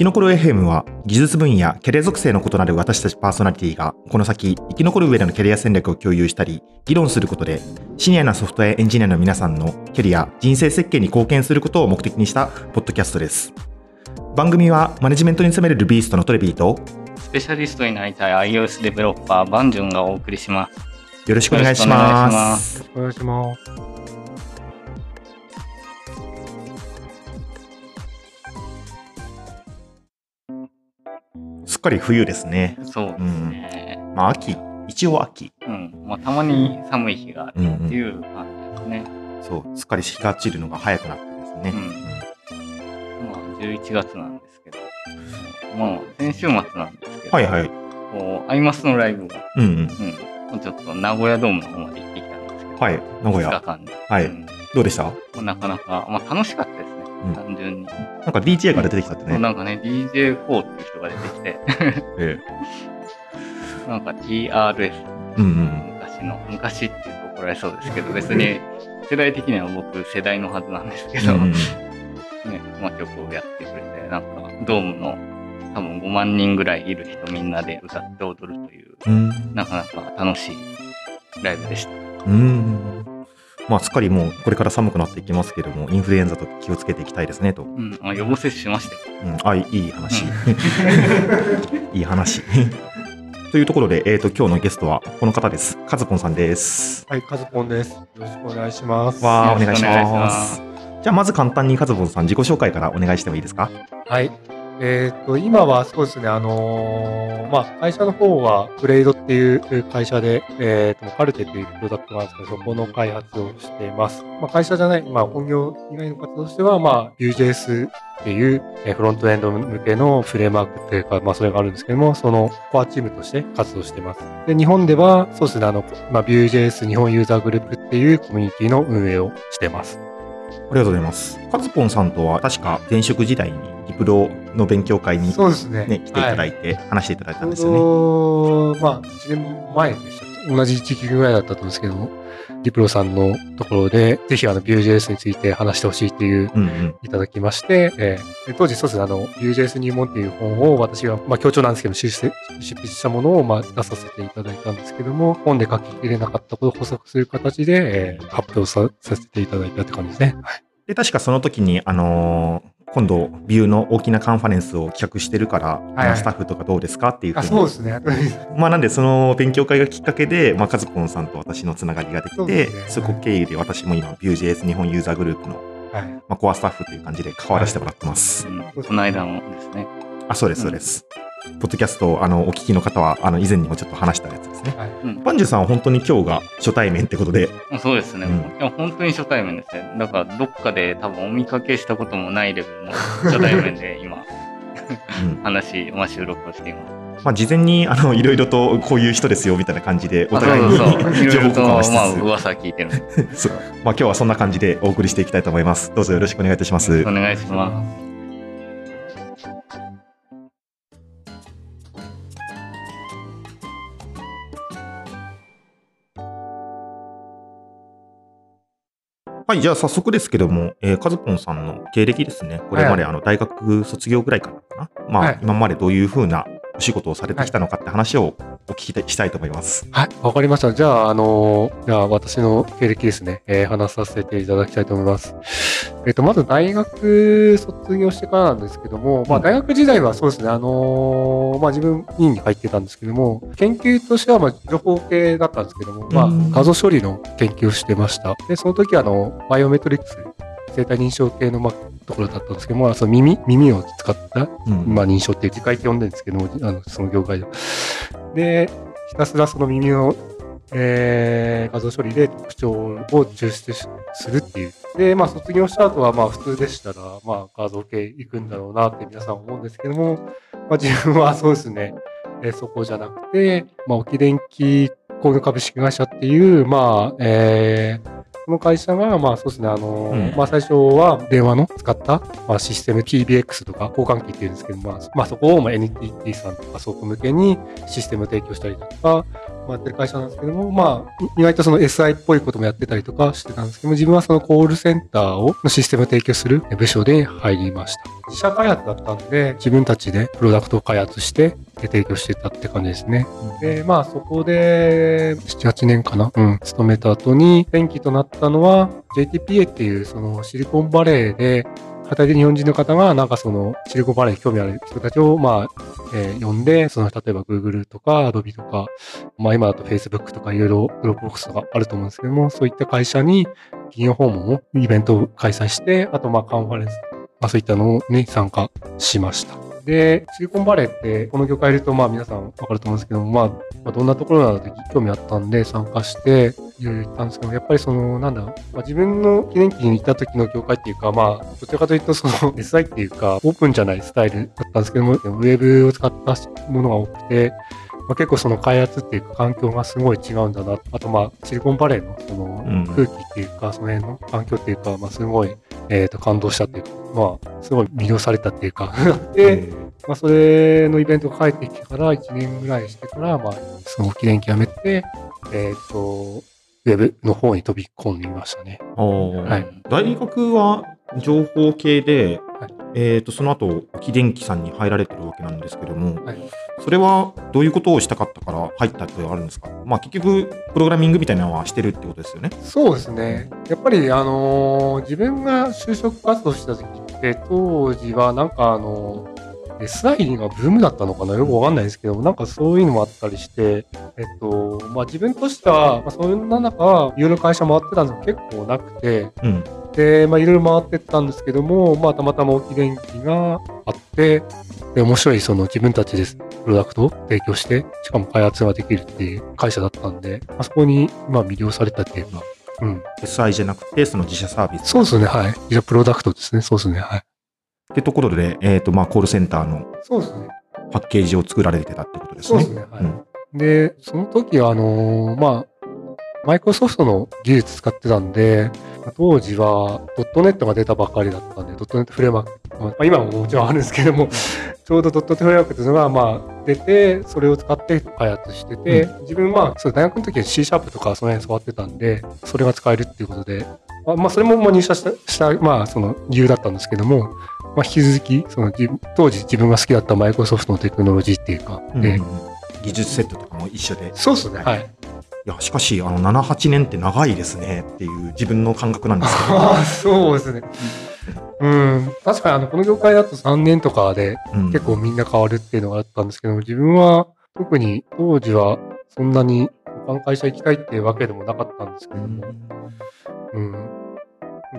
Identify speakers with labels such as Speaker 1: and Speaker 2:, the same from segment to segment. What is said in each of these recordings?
Speaker 1: き残る FM は技術分野、キャリア属性の異なる私たちパーソナリティがこの先生き残る上でのキャリア戦略を共有したり議論することでシニアなソフトウェアエンジニアの皆さんのキャリア、人生設計に貢献することを目的にしたポッドキャストです。番組はマネジメントに詰めるルビーストのトレビーと
Speaker 2: スペシャリストになりたい iOS デベロッパーバンジュンがお送りします。
Speaker 1: よろしくお願いします。
Speaker 3: お願いします。
Speaker 1: すっかり冬ですね。
Speaker 2: そうですね、
Speaker 1: まあ秋。一応秋。
Speaker 2: うん。まあ、たまに寒い日がある
Speaker 1: うん
Speaker 2: って
Speaker 1: うん。
Speaker 2: いう感じですね、
Speaker 1: そう。すっかり日が散るのが早くなってですね、
Speaker 2: まあ11月なんですけど。まあ先週末なんですけど、
Speaker 1: はいはい。
Speaker 2: こうアイマスのライブが、
Speaker 1: うんうん。
Speaker 2: うん、もうちょっと名古屋ドームの方まで行ってきたんですけど、
Speaker 1: はい。名古
Speaker 2: 2日
Speaker 1: 屋
Speaker 2: 間で、
Speaker 1: はい。
Speaker 2: うん。
Speaker 1: どうでした？
Speaker 2: まあなかなか、まあ、楽しかったですね、
Speaker 1: うん。
Speaker 2: 単純に。
Speaker 1: なんか DJ が出てきたってね、
Speaker 2: なんかね、DJ4 っていう人が出てきて、
Speaker 1: え
Speaker 2: なんか TRF
Speaker 1: えうんうん
Speaker 2: 昔の、昔って言うと怒られそうですけど、別に世代的には僕世代のはずなんですけど、
Speaker 1: うんうん
Speaker 2: ね、まあ、曲をやってくれて、なんかドームの多分5万人ぐらいいる人みんなで歌って踊るという、
Speaker 1: うん。
Speaker 2: なかなか楽しいライブでした。
Speaker 1: うんまあすっかりもうこれから寒くなっていきますけどもインフルエンザと気をつけていきたいですねと、
Speaker 2: うん、まあ、予防接種しましたよ。
Speaker 1: うん、あいいい話。いい話。というところで、えー、と今日のゲストはこの方です。カズポンさんです。
Speaker 3: はい、カズポンです。よろしくお願いします。
Speaker 1: わあお願いしま
Speaker 2: す。
Speaker 1: じゃあまず簡単にカズポンさん自己紹介からお願いしてもいいですか？
Speaker 3: はい。えっ、と、今はそうですね、あのーまあ、会社の方は、ブレイドっていう会社で、えっ、と、カルテっていうプロダクトがあるんですけど、そこの開発をしています。まあ、会社じゃない、まあ、本業以外の活動としては、まあ、Vue.js っていう、えフロントエンド向けのフレームワークっていうか、まあ、それがあるんですけども、そのコアチームとして活動しています。で、日本では、そうですね、あの、まあ、Vue.js 日本ユーザーグループっていうコミュニティの運営をしてます。
Speaker 1: ありがとうございますカズポンさんとは確か前職時代にリプロの勉強会に、
Speaker 3: そうですね。
Speaker 1: ね、来ていただ
Speaker 3: はい。
Speaker 1: て、話していただいたんです
Speaker 3: ち
Speaker 1: よね、
Speaker 3: まあ、1年前でした同じ時期ぐらいだったと思うんですけども、リプロさんのところで、ぜひあの Vue.js について話してほしいっていう、
Speaker 1: うんうん。
Speaker 3: いただきまして、えーで当時そうですね、あの、Vue.js 入門っていう本を私が、まあ、強調なんですけど、出筆したものを、まあ、出させていただいたんですけども、本で書ききれなかったことを補足する形で、えー発表ささせていただいたって感じですね。はい。
Speaker 1: で、確かその時に、あのー今度、ビューの大きなカンファレンスを企画してるから、
Speaker 3: はい
Speaker 1: あのスタッフとかどうですかっていうふう
Speaker 3: あ、
Speaker 1: に。
Speaker 3: そうですね。
Speaker 1: まあ、なんで、その勉強会がきっかけで、まあ、カズポンさんと私のつながりができて、
Speaker 3: そね
Speaker 1: そこ経由で私も今、Vue.js 日本ユーザーグループの、
Speaker 3: はい。
Speaker 1: まあ、コアスタッフという感じで関わらせてもらってます。
Speaker 2: うん、この間のですね。
Speaker 1: あ、そうです、そうです。ポッドキャストをあのお聞きの方は、あの以前にもちょっと話したやつですね。
Speaker 3: はい。
Speaker 2: うん
Speaker 1: バンジュさんは本当に今日が初対面ってことで、
Speaker 2: そうですね、
Speaker 1: うん
Speaker 2: いや本当に初対面ですね。だから、どっかで多分お見かけしたこともないレベルの初対面で 今、
Speaker 1: うん
Speaker 2: 話、まあ、収録をしています。
Speaker 1: まあ、事前にあのいろいろとこういう人ですよみたいな感じで、お
Speaker 2: あ
Speaker 1: 互いに 情報交換をしつつ、
Speaker 2: まあ、噂聞いてるんで。
Speaker 1: そうまあ、今日はそんな感じでお送りしていきたいと思います。どうぞよろしくお願いいたします。
Speaker 2: お願いしま
Speaker 1: はい、じゃあ早速ですけども、えー、カズポンさんの経歴ですね。これまであの大学卒業ぐらいからかな。まあ、
Speaker 3: はい
Speaker 1: 今までどういうふうなお仕事をされてきたのかって話をお聞きしたいと思います。
Speaker 3: はい、わかりました。じゃあ、あのーじゃあ私の経歴ですね、えー話させていただきたいと思います。えっ、と、まず大学卒業してからなんですけども、まあ
Speaker 1: うん
Speaker 3: 大学時代はそうですね、あのーまあ自分院に入ってたんですけども、研究としてはまあ情報系だったんですけども、まあ
Speaker 1: うん
Speaker 3: 画像処理の研究をしてました。で、その時あの、バイオメトリックス、生体認証系のまあところだったんですけども、その耳、耳を使った
Speaker 1: うん
Speaker 3: まあ、認証っていう機械って呼んでるんですけども、あのその業界では。で、ひたすらその耳の、えー画像処理で特徴を抽出しするっていう。で、まあ、卒業した後は、まあ、普通でしたら、まあ、画像系行くんだろうなって皆さん思うんですけども、まあ、自分は そうですね、えーそこじゃなくて、まあ、沖電機工業株式会社っていう、まあ、えーこの会社が、まあそうですね、あの、
Speaker 1: うん。
Speaker 3: まあ最初は電話の使った、まあ、システム TBX とか交換機っていうんですけど、まあ、まあそこをまあ NTT さんとか倉庫向けにシステムを提供したりだとか、やってる会社なんですけども、まあ、意外とその SI っぽいこともやってたりとかしてたんですけども、自分はそのコールセンターを、のシステムを提供する部署で入りました。自社開発だったんで、自分たちでプロダクトを開発して提供してたって感じですね。で、まあそこで、7、8年かな？うん、勤めた後に、転機となったのは、JTPA っていうそのシリコンバレーで、働いて日本人の方が、なんかその、シリコンバレーに興味ある人たちを、まあ、えー呼んで、その、例えば Google とか Adobe とか、まあ今だと Facebook とかいろいろ Dropbox とかあると思うんですけども、そういった会社に企業訪問を、イベントを開催して、あとまあカンファレンス、まあそういったのに参加しました。で、シリコンバレーって、この業界いるとまあ皆さんわかると思うんですけども、まあ、どんなところなので興味あったんで参加して、いろいろ行ったんですけど、やっぱりその、なんだ、まあ、自分の記念期に行った時の業界っていうか、まあ、どちらかというとその SI っていうか、オープンじゃないスタイルだったんですけども、ウェブを使ったものが多くて、まあ、結構その開発っていうか環境がすごい違うんだな。あとまあ、シリコンバレーのその
Speaker 1: うん。
Speaker 3: 空気っていうか、その辺の環境っていうか、まあすごい、えっ、と、感動したっていうか、まあ、すごい魅了されたっていうか、で、まあ、それのイベントが帰ってきてから1年ぐらいしてから、まあ、その記念期やめて、えっ、と、ウェブの方に飛び込んでみましたね。はい。
Speaker 1: 大学は情報系で、
Speaker 3: はい
Speaker 1: えー、とその後木電機さんに入られてるわけなんですけども、
Speaker 3: はい
Speaker 1: それはどういうことをしたかったから入ったってあるんですか、まあ、結局プログラミングみたいなのはしてるってことですよね。
Speaker 3: そうですね。やっぱり、あのー自分が就職活動した時って、当時はなんかあのー SI がブームだったのかな？よくわかんないですけど、なんかそういうのもあったりして、えっと、まあ自分としては、まあ、そんな中、いろいろ会社回ってたんですけど結構なくて、
Speaker 1: うん
Speaker 3: で、まあいろいろ回ってったんですけども、まあたまたま沖電機があって、で、面白いその自分たちでプロダクトを提供して、しかも開発ができるっていう会社だったんで、まあそこにまあ魅了されたっていうか、うん。
Speaker 1: SI じゃなくてその自社サービス
Speaker 3: そうですね、はい。じゃあプロダクトですね、そうですね、はい。
Speaker 1: ってところで、えーとまあ、コールセンターの
Speaker 3: そうですね。
Speaker 1: パッケージを作られてたってことですね。
Speaker 3: そうですね、はい。
Speaker 1: うん
Speaker 3: で、その時は、あのーまあ、マイクロソフトの技術使ってたんで、当時はドットネットが出たばかりだったんで、ドットネットフレームワーク、まあ、今ももちろんあるんですけども、ちょうどドットネットフレームワークっていうのが、まあ、出て、それを使って開発してて、自分、まあ、そう大学の時は C シャープとかその辺触ってたんで、それが使えるっていうことで、まあ、まあ、それもまあ入社した、したまあ、その理由だったんですけども、まあ、引き続き、その自当時自分が好きだったマイクロソフトのテクノロジーっていうか、で、
Speaker 1: うん技術セットとかも一緒で。
Speaker 3: そうですね。はい。
Speaker 1: いやしかしあの7、8年って長いですねっていう自分の感覚なんですけど。
Speaker 3: ああ、そうですね。うん。確かにあの、この業界だと3年とかで
Speaker 1: うん
Speaker 3: 結構みんな変わるっていうのがあったんですけど、自分は特に当時はそんなに他の会社行きたいっていうわけでもなかったんですけども、うん。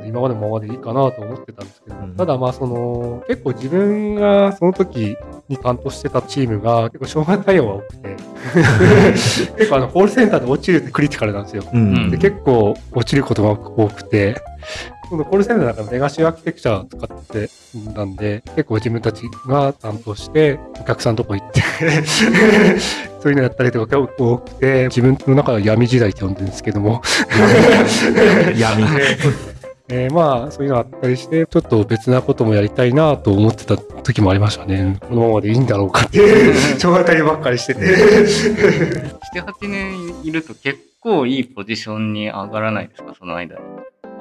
Speaker 3: 今までのままでいいかなと思ってたんですけど、
Speaker 1: うん
Speaker 3: ただまあその、結構自分がその時に担当してたチームが結構障害対応が多くて、結構あの、コールセンターで落ちるってクリティカルなんですよ。
Speaker 1: うん。
Speaker 3: で結構落ちることが多くて、今度コールセンターの中のレガシーアーキテクチャ使ってたんで、結構自分たちが担当して、お客さんのとこ行って、そういうのやったりとか結構多くて、自分の中では闇時代って呼んでるんですけども、
Speaker 1: 闇。
Speaker 3: えーまあそういうのがあったりして、ちょっと別なこともやりたいなと思ってた時もありましたね。このままでいいんだろうかって、障害対応ばっかりしてて。
Speaker 2: 7、8年いると結構いいポジションに上がらないですか、その間に。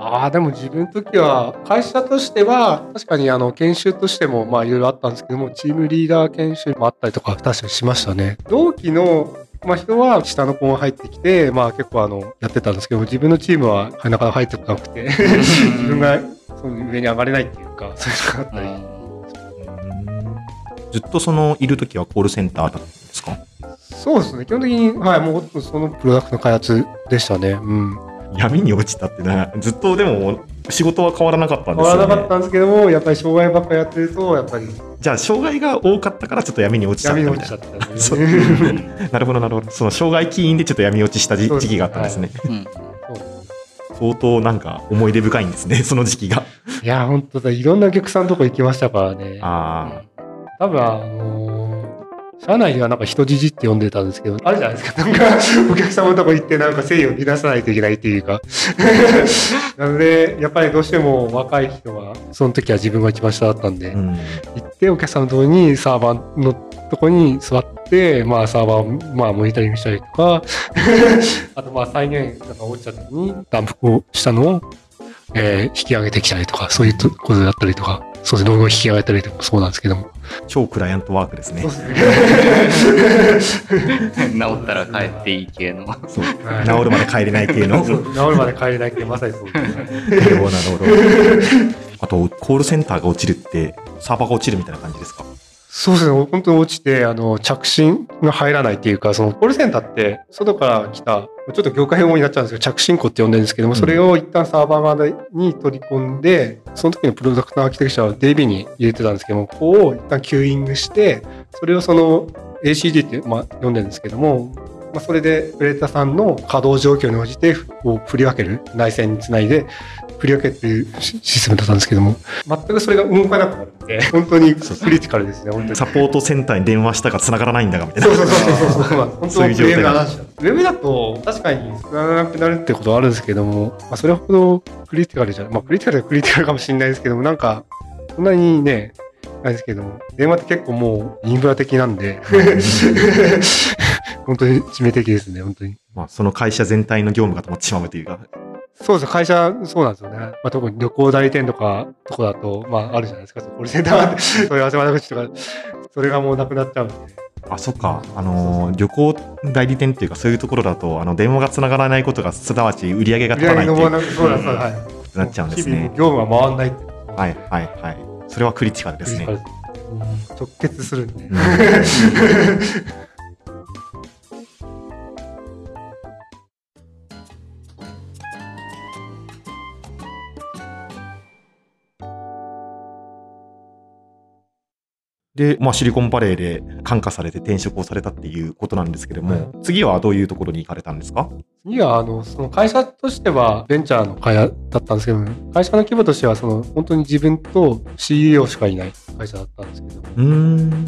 Speaker 3: ああ、でも自分の時は、会社としては、確かにあの、研修としても、まあいろいろあったんですけども、チームリーダー研修もあったりとか、確かにしましたね。同期の、まあ人は下の子が入ってきて、まあ結構あの、やってたんですけども、自分のチームはなかなか入ってこなくて、自分がその上に上がれないっていうか、そういうのがあったり。
Speaker 1: ずっとそのいる時はコールセンターだったんですか？
Speaker 3: そうですね。基本的に、はい、もうそのプロダクトの開発でしたね。うん。
Speaker 1: 闇に落ちたってなずっとでも仕事は変わらなかったん
Speaker 3: 変
Speaker 1: ですよね。
Speaker 3: わらなかったんですけども、やっぱり障害ばっかりやってると、やっぱり。
Speaker 1: じゃあ障害が多かったからちょっと闇に落ちちゃった
Speaker 3: 闇
Speaker 1: みたいな
Speaker 3: に落ちちゃったん
Speaker 1: そう。
Speaker 3: ですね。
Speaker 1: なるほどなるほど。その障害起因でちょっと闇落ちした時期があったんですね、
Speaker 2: うん
Speaker 1: 相当なんか思い出深いんですねその時期が。
Speaker 3: いや、本当だ。いろんなお客さんのとこ行きましたからね。
Speaker 1: あ
Speaker 3: 多分、あのー社内ではなんか人じじって呼んでたんですけど、あるじゃないですか。なんか、お客様のとこ行ってなんか誠意を乱さないといけないっていうか。なので、やっぱりどうしても若い人は、その時は自分が一番下だったんで、
Speaker 1: あうん
Speaker 3: 行ってお客さんのとこにサーバーのとこに座って、まあサーバーを、まあモニタリングしたりとか、あとまあ再現なんか落ちた時にダンプをしたのを、えー引き上げてきたりとか、そういうことだったりとか、そうですね、動画を引き上げたりとかもそうなんですけども。
Speaker 1: 超クライアントワークですね。
Speaker 3: そうですね。
Speaker 2: 治ったら帰っていい系の。
Speaker 1: そう
Speaker 3: はい
Speaker 1: 治るまで帰れない系の。
Speaker 3: 治るまで帰れないってまさにそうです。
Speaker 1: ほど、なるほど。あと、コールセンターが落ちるって、サーバーが落ちるみたいな感じですか？
Speaker 3: そうですね、本当に落ちて、あの、着信が入らないっていうか、そのコールセンターって、外から来た、ちょっと業界用語になっちゃうんですけど、着信庫って呼んでるんですけども、それを一旦サーバー側に取り込んで、その時のプロダクトのアーキテクチャは DB に入れてたんですけども、ここを一旦キューイングして、それをその ACD って、まあ、呼んでるんですけども、まあ、それでプレーターさんの稼働状況に応じてこう振り分ける内線につないで振り分けていうシシステムだったんですけども全くそれが動かなくなるんで本当にクリティカルですね本当に
Speaker 1: サポートセンターに電話したが繋がらないんだが、みたいな
Speaker 3: そう。そうそうそうそうそう。本 当
Speaker 1: そういう状態
Speaker 3: ウェブの話だウェブだと確かに使わなくなるってことはあるんですけども、まあ、それほどクリティカルじゃない。まあ、クリティカルはクリティカルかもしれないですけども、なんか、そんなにね、ないですけども、電話って結構もうインフラ的なんで、本当に致命的ですね、本当に。
Speaker 1: まあ、その会社全体の業務が止まってしまうというか。
Speaker 3: そうです会社、そうなんですよね。まあ、特に旅行代理店とか、とこだと、まあ、あるじゃないですか、コールセンター、そういう合わせ窓口とか、それがもうなくなっちゃうんで。
Speaker 1: あ、そっか。あのー旅行代理店っていうか、そういうところだと、あの、電話が繋がらないことが、すなわち売り上げが
Speaker 3: 売
Speaker 1: 立たないっていう
Speaker 3: そうなんですよ、はい。
Speaker 1: なっちゃうんです
Speaker 3: 日々
Speaker 1: ね。
Speaker 3: 業務が回んないって。
Speaker 1: はい、はい、はい。それはクリティカルですね。
Speaker 3: 直結するんで。
Speaker 1: うん で、まあ、シリコンバレーで感化されて転職をされたっていうことなんですけども、次はどういうところに行かれたんですか？
Speaker 3: 次は、あの、その会社としてはベンチャーの会社だったんですけども、会社の規模としては、その、本当に自分と CEO しかいない会社だったんですけど。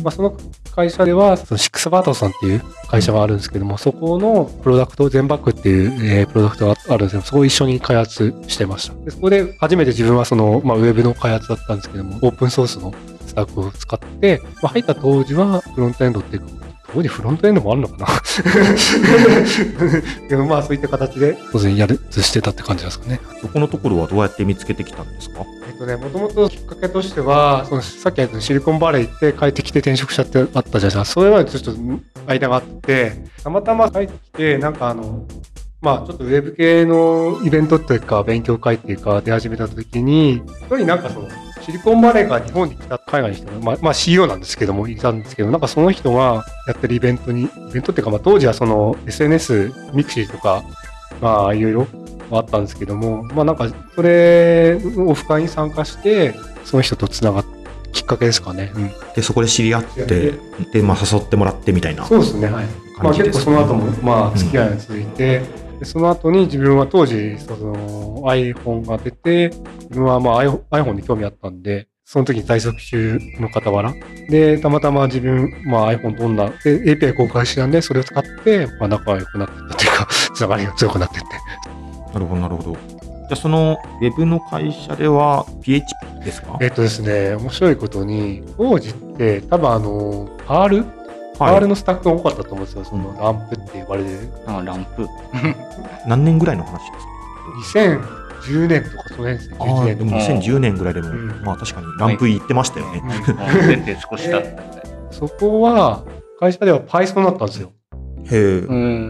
Speaker 3: まあ、その会社では、そのシックスバートさんっていう会社があるんですけども、そこのプロダクト、全バックっていう、えープロダクトがあるんですけど、そこを一緒に開発してました。でそこで初めて自分はその、まあ、ウェブの開発だったんですけども、オープンソースのスタックを使って、まあ、入った当時はフロントエンドっていうか、当時フロントエンドもあるのかな でもまあそういった形で当然やるしてたって感じですかね。
Speaker 1: そこのところはどうやって見つけてきたんですか？
Speaker 3: えっとね、もともときっかけとしては、そのさっき言ったシリコンバレー行って帰ってきて転職者ってあったじゃないですか。それまでちょっと間があって、たまたま帰ってきて、なんかあの、まあちょっとウェブ系のイベントっていうか、勉強会っていうか出始めた時に、一人なんかその、シリコンバレーから日本に来た海外の人が、まあ、まあ CEO なんですけども、いたんですけど、なんかその人がやってるイベントに、イベントっていうか、まあ当時はその SNS、ミクシーとか、まあいろいろあったんですけども、まあなんかそれのオフ会に参加して、その人とつながっきっかけですかね。うん
Speaker 1: で、そこで知り合って、で、まあ、誘ってもらってみたいな
Speaker 3: そうですね。はい。まあ。結構その後もまあ付き合いが続いて、でその後に自分は当時その iPhone が出て、自分はまあ iPhone に興味あったんで、その時に在職中の傍ら。で、たまたま自分、まあ iPhone どんな、で、API 公開してたんで、それを使って、まあ仲良くなっていったというか、つながりが強くなっていって。
Speaker 1: なるほど、なるほど。じゃあ、その、ウェブの会社では PHP ですか？
Speaker 3: えっとですね、面白いことに、当時って多分あの、R?
Speaker 1: はい
Speaker 3: R のスタッフが多かったと思うんですよ。そのランプって呼ばれる。
Speaker 2: あランプ。
Speaker 1: 何年ぐらいの話ですか
Speaker 3: ？2010年とかその辺ですね。
Speaker 1: あ
Speaker 3: 11
Speaker 1: あ、でも
Speaker 3: 年とか。
Speaker 1: 2010年ぐらいでも、
Speaker 3: うん
Speaker 1: まあ確かにランプ行ってましたよね。
Speaker 2: 少し経った
Speaker 3: そこは、会社では Python だったんですよ。
Speaker 1: へえ。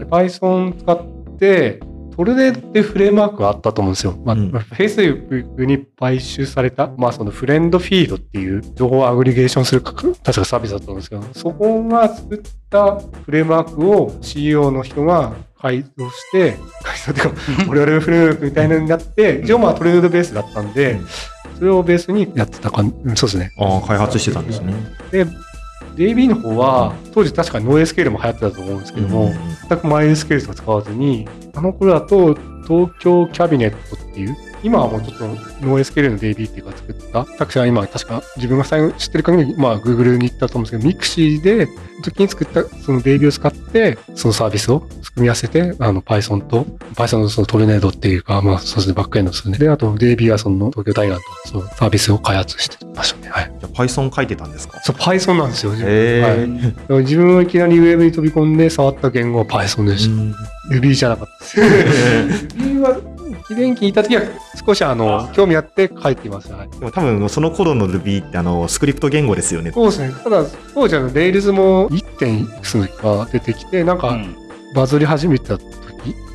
Speaker 3: Python 使って、トルネってフレームワークがあったと思うんですよ。まあ、
Speaker 1: うん
Speaker 3: Facebook に買収された、まあそのフレンドフィードっていう情報をアグリゲーションするか確かサービスだったんですけど、そこが作ったフレームワークを CEO の人が改造して、改造っていうか、我々のフレームワークみたいなのになって、一応まあトレードベースだったんで、それをベースにやってた感じ、うんそうですね。
Speaker 1: ああ、開発してたんですね。
Speaker 3: で、DB の方は、当時確かに NoSQL も流行ってたと思うんですけども、全く MySQL とか使わずに、あの頃だと Tokyo Cabinet っていう今はもうちょっと NoSQL の DB っていうか作った作者は今確か自分が最後知ってる限り、まあ Google に行ったと思うんですけど、Mixi で時に作ったその DB を使って、そのサービスを組み合わせて、あの Python と、Python のそのトルネードっていうか、まあそうですね、バックエンドですね。で、あと DB はその東京大学とそのサービスを開発してましたね。はい。
Speaker 1: じゃあ Python 書いてたんですか？
Speaker 3: そう、Python なんですよ。自分
Speaker 1: へ
Speaker 3: はい
Speaker 1: ー
Speaker 3: 自分はいきなりウェブに飛び込んで触った言語は Python でした。
Speaker 1: うん
Speaker 3: Ruby じゃなかったです。Ruby は、記念期にいた時は少しあの、興味あって書いていました。はい
Speaker 1: でも多分その頃の Ruby ってあのスクリプト言語ですよね。
Speaker 3: そうですね。ただ、当時あの、Rails も 1. 点いくつのが出てきて、なんか
Speaker 2: うん
Speaker 3: バズり始めてた時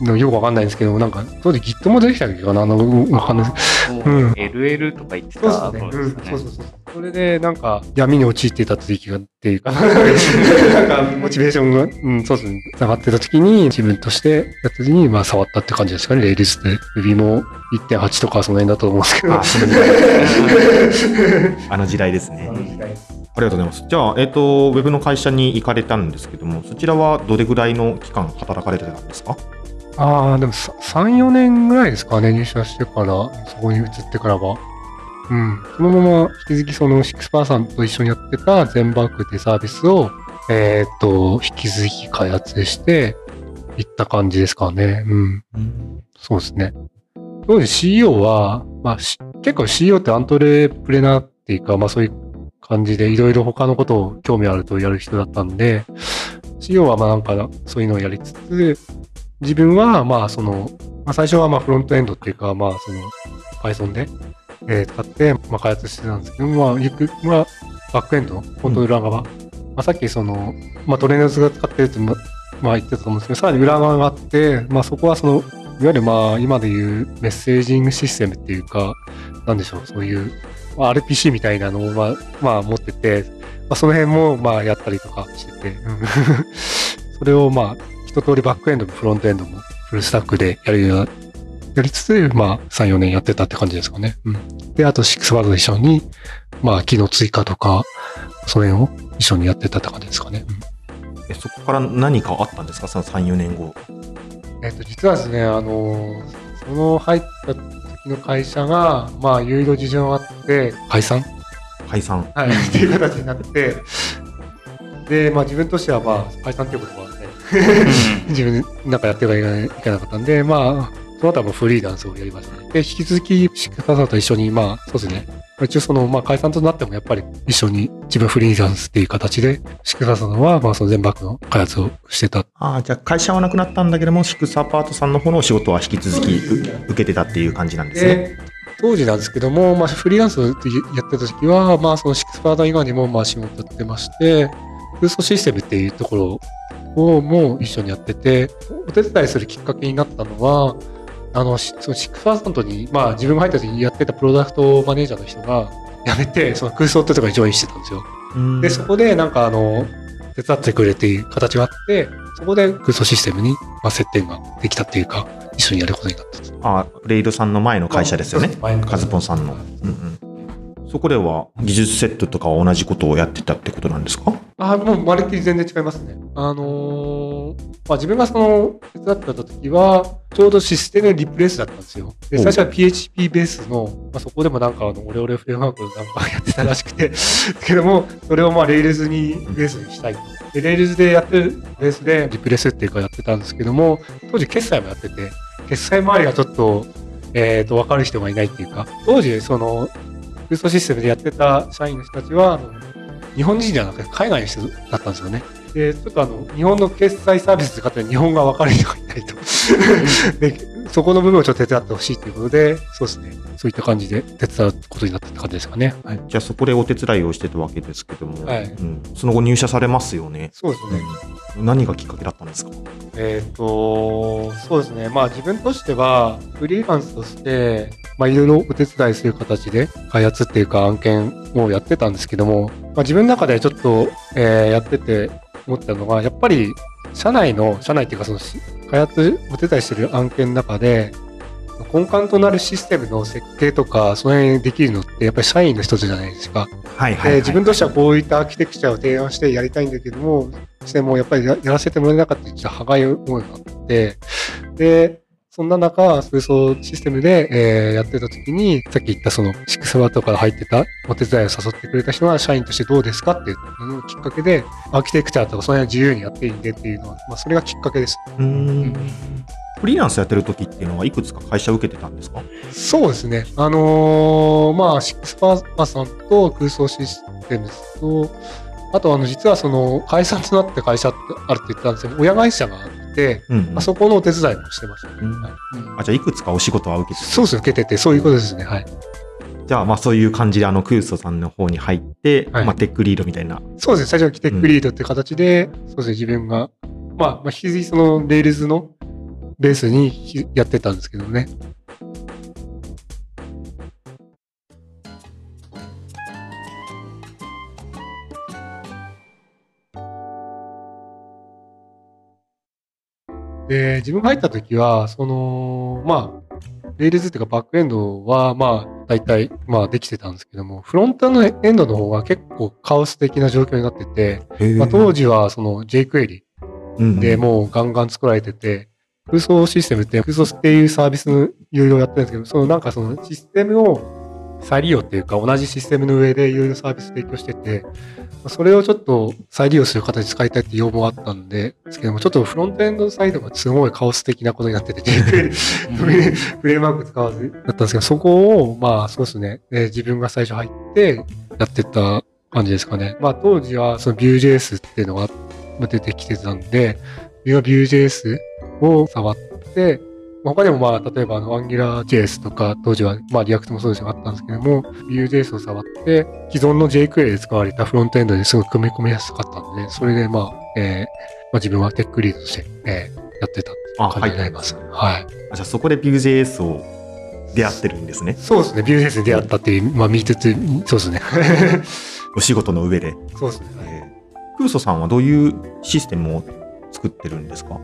Speaker 3: のよくわかんないんですけど、なんか、当時 Git も出てきた時かな？あの、わかんないです
Speaker 2: そう
Speaker 3: うん
Speaker 2: LL とか言ってた頃ですかね。
Speaker 3: そうそうそう。それで、なんか、闇に陥っていた時期がっていうか、なんか、モチベーションが、うん、そうですね、下がってた時に、自分としてやった時に、まあ、触ったって感じですかね、レールスで。Ruby も1.8とかその辺だと思うんですけど。
Speaker 1: あその時代あの時代ですね。ありがとうございます。じゃあ、えっ、と、ウェブの会社に行かれたんですけども、そちらはどれぐらいの期間働かれてたんですか？
Speaker 3: ああ、でも3、4年ぐらいですかね、入社してから、そこに移ってからは。うん。そのまま引き続きその6%さんと一緒にやってた全バックってサービスを、えーっと、引き続き開発していった感じですかね。うん。そうですね。当時 CEO は、まあ、結構 CEO ってアントレプレナーっていうか、まあそういう感じでいろいろ他のことを興味あるとやる人だったんで、CEO はまあなんかそういうのをやりつつ、自分はまあその、まあ最初はまあフロントエンドっていうか、まあその Python で、えー使ってまあ開発してたんですけど、まあゆく、まあバックエンド、本当の裏側。まあさっきその、まあトレーナーズが使ってるってまあ言ってたと思うんですけど、さらに裏側があって、まあそこはその、いわゆるまあ今でいうメッセージングシステムっていうか、なんでしょう、そういう、まあ、RPC みたいなのをまあ、まあ持ってて、まあその辺もまあやったりとかしてて、それをまあ一通りバックエンドもフロントエンドもフルスタックでやるような、やりつつ、まあ3、4年やってたって感じですかね。うん。で、あと6ワードと一緒に、まあ機能追加とか、その辺を一緒にやってたって感じですかね。うん
Speaker 1: えそこから何かあったんですか？その3、4年後。
Speaker 3: えっと、実はですね、あの、その入った時の会社が、まあ、いろいろ事情があって、解散？
Speaker 1: 解散。
Speaker 3: はい、っていう形になって、で、まあ自分としては、まあ、解散っていうことはね、自分でなんかやってはいけなかったんで、まあ、その後はもうフリーランスをやりましたね。で、引き続き、シックパさんと一緒に、まあ、そうですね。一応その、まあ、解散となっても、やっぱり一緒に自分フリーランスっていう形で、シックパさんは、まあ、その全バックの開発をしてた。
Speaker 1: ああ、じゃあ会社はなくなったんだけども、シクサパートさんの方のお仕事は引き続きう受けてたっていう感じなんですね。
Speaker 3: で、当時なんですけども、まあ、フリーランスでやってた時は、まあ、そのシックスパート以外にも、まあ、仕事やってまして、空想システムっていうところをも一緒にやってて、お手伝いするきっかけになったのは、あの、しそのシックスパートに、まあ、自分が入った時にやってたプロダクトマネージャーの人が辞めて、その空想ってところにジョインしてたんですよ。
Speaker 1: うん
Speaker 3: で、そこでなんかあの、手伝ってくれっていう形があって、そこで空想システムに、まあ、接点ができたっていうか、一緒にやることになったと。
Speaker 1: あレイルさんの前の会社ですよね。カズポンさんの。うんうんそこでは技術セットとかは同じことをやってたってことなんですか？
Speaker 3: あもうまるっきり全然違いますね。あのーまあ、自分がその手伝ってた時は、ちょうどシステムリプレイスだったんですよ。で、最初は PHP ベースの、まあ、そこでもなんかあの、オレオレフレームワークをなんかやってたらしくて、けども、それをまあ、レイルズにベースにしたいと。で、レイルズでやってるベースでリプレイスっていうかやってたんですけども、当時決済もやってて、決済周りがちょっと、えっ、と、わかる人がいないっていうか、当時、その、クストシステムでやってた社員の人たちは、あの日本人ではなくて海外の人だったんですよね。で、ちょっとあの、日本の決済サービス使って日本が分かる人がいないと。で、そこの部分をちょっと手伝ってほしいということで、そうですね。そういった感じで手伝うことになったって感じですかね。はい。
Speaker 1: じゃあそこでお手伝いをしてたわけですけども、
Speaker 3: はい
Speaker 1: うんその後入社されますよね。
Speaker 3: そうですね。
Speaker 1: うん何がきっかけだったんですか？
Speaker 3: えっ、と、そうですね。まあ自分としては、フリーランスとして、まあいろいろお手伝いする形で開発っていうか案件をやってたんですけども、まあ自分の中でちょっと、えーやってて思ったのが、やっぱり社内の、社内っていうかそのし開発お手伝いしてる案件の中で、根幹となるシステムの設計とか、その辺できるのって、やっぱり社員の一つじゃないですか。
Speaker 1: はいはい、
Speaker 3: で自分としてはこういったアーキテクチャを提案してやりたいんだけども、してもやっぱりややらせてもらえなかったっと歯がゆい思いがあって、で、そんな中、空想システムで、えーやってた時に、さっき言ったその、シックスワートから入ってたお手伝いを誘ってくれた人が社員としてどうですかっていうのがきっかけで、アーキテクチャとかその辺は自由にやっていいんでっていうのは、まあ、それがきっかけです。
Speaker 1: う。フリーランスやってる時っていうのはいくつか会社を受けてたんですか？
Speaker 3: そうですね。あのーまあ、シックスパーさんと空想システムズと、あと、あの、実はその、解散となって会社ってあるって言ったんですけど、親会社がて、
Speaker 1: うん、うん
Speaker 3: あそこのお手伝いもしてましたね。
Speaker 1: うん
Speaker 3: はい
Speaker 1: あ、じゃあいくつかお仕事は受けて
Speaker 3: そうですね、受けてて、そういうことですね。はい。
Speaker 1: じゃあまあそういう感じであのクーソさんの方に入って、
Speaker 3: はい
Speaker 1: まあテックリードみたいな。
Speaker 3: そうですね、最初はテックリードっていう形で、そうですね、自分が、まあ、まあ、引き続きその、レールズのベースにひやってたんですけどね。で、自分が入った時は、その、まあ、 Rails っていうかバックエンドは、まあ、大体、まあ、できてたんですけども、フロントのエンドの方が結構カオス的な状況になってて、まあ、当時はその jQuery
Speaker 1: うん
Speaker 3: でもうガンガン作られてて、空想システムって、空想っていうサービスのいろいろやってるんですけど、そのなんかそのシステムを再利用っていうか、同じシステムの上でいろいろサービス提供してて、それをちょっと再利用する形で使いたいって要望があったんで、ですけども、ちょっとフロントエンドサイドがすごいカオス的なことになってて、フレームワーク使わずだったんですけど、そこを、まあそうですね、えー自分が最初入ってやってた感じですかね。まあ当時はその Vue.js っていうのがまあ出てきてたんで、自分は Vue.js を触って、まあ他にもまあ例えばあの AngularJS とか当時はまあ React もそうですがあったんですけども、Vue.js を触って既存の jQuery で使われたフロントエンドですごい組み込みやすかったんで、それでまあ、えーまあ自分はテックリードとして、えーやってたっていう感じになります。はい
Speaker 1: あじゃあそこで Vue.js を出会ってるんですね。
Speaker 3: そうですね、ビューセンスに出会ったっていう、まあ、見てて、そうですね。
Speaker 1: お仕事の上で。
Speaker 3: そうですね。
Speaker 1: えークーソさんはどういうシステムを作ってるんですか？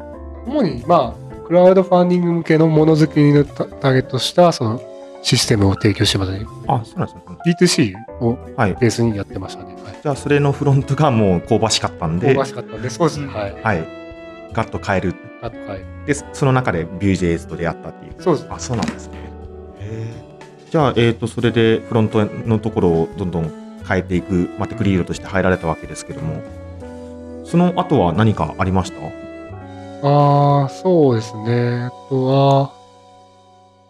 Speaker 3: 主に、まあ、クラウドファンディング向けのものづくりのタターゲットした、その、システムを提供してますね。
Speaker 1: あ、そうなんですね。
Speaker 3: B2C を
Speaker 1: はい。
Speaker 3: ベースにやってましたね。はい。
Speaker 1: じゃあそれのフロントがもう香ばしかったんで、
Speaker 3: 香ばしかったんで、そうですね。はい。
Speaker 1: はい。ガッと変える。
Speaker 3: あと、はい。
Speaker 1: で、その中で Vue.js と出会ったっていう。
Speaker 3: そうですね。
Speaker 1: あ、そうなんですね。じゃあ、えっ、と、それでフロントのところをどんどん変えていく、まあ、テクリードとして入られたわけですけども、その後は何かありました？
Speaker 3: ああ、そうですね。あとは、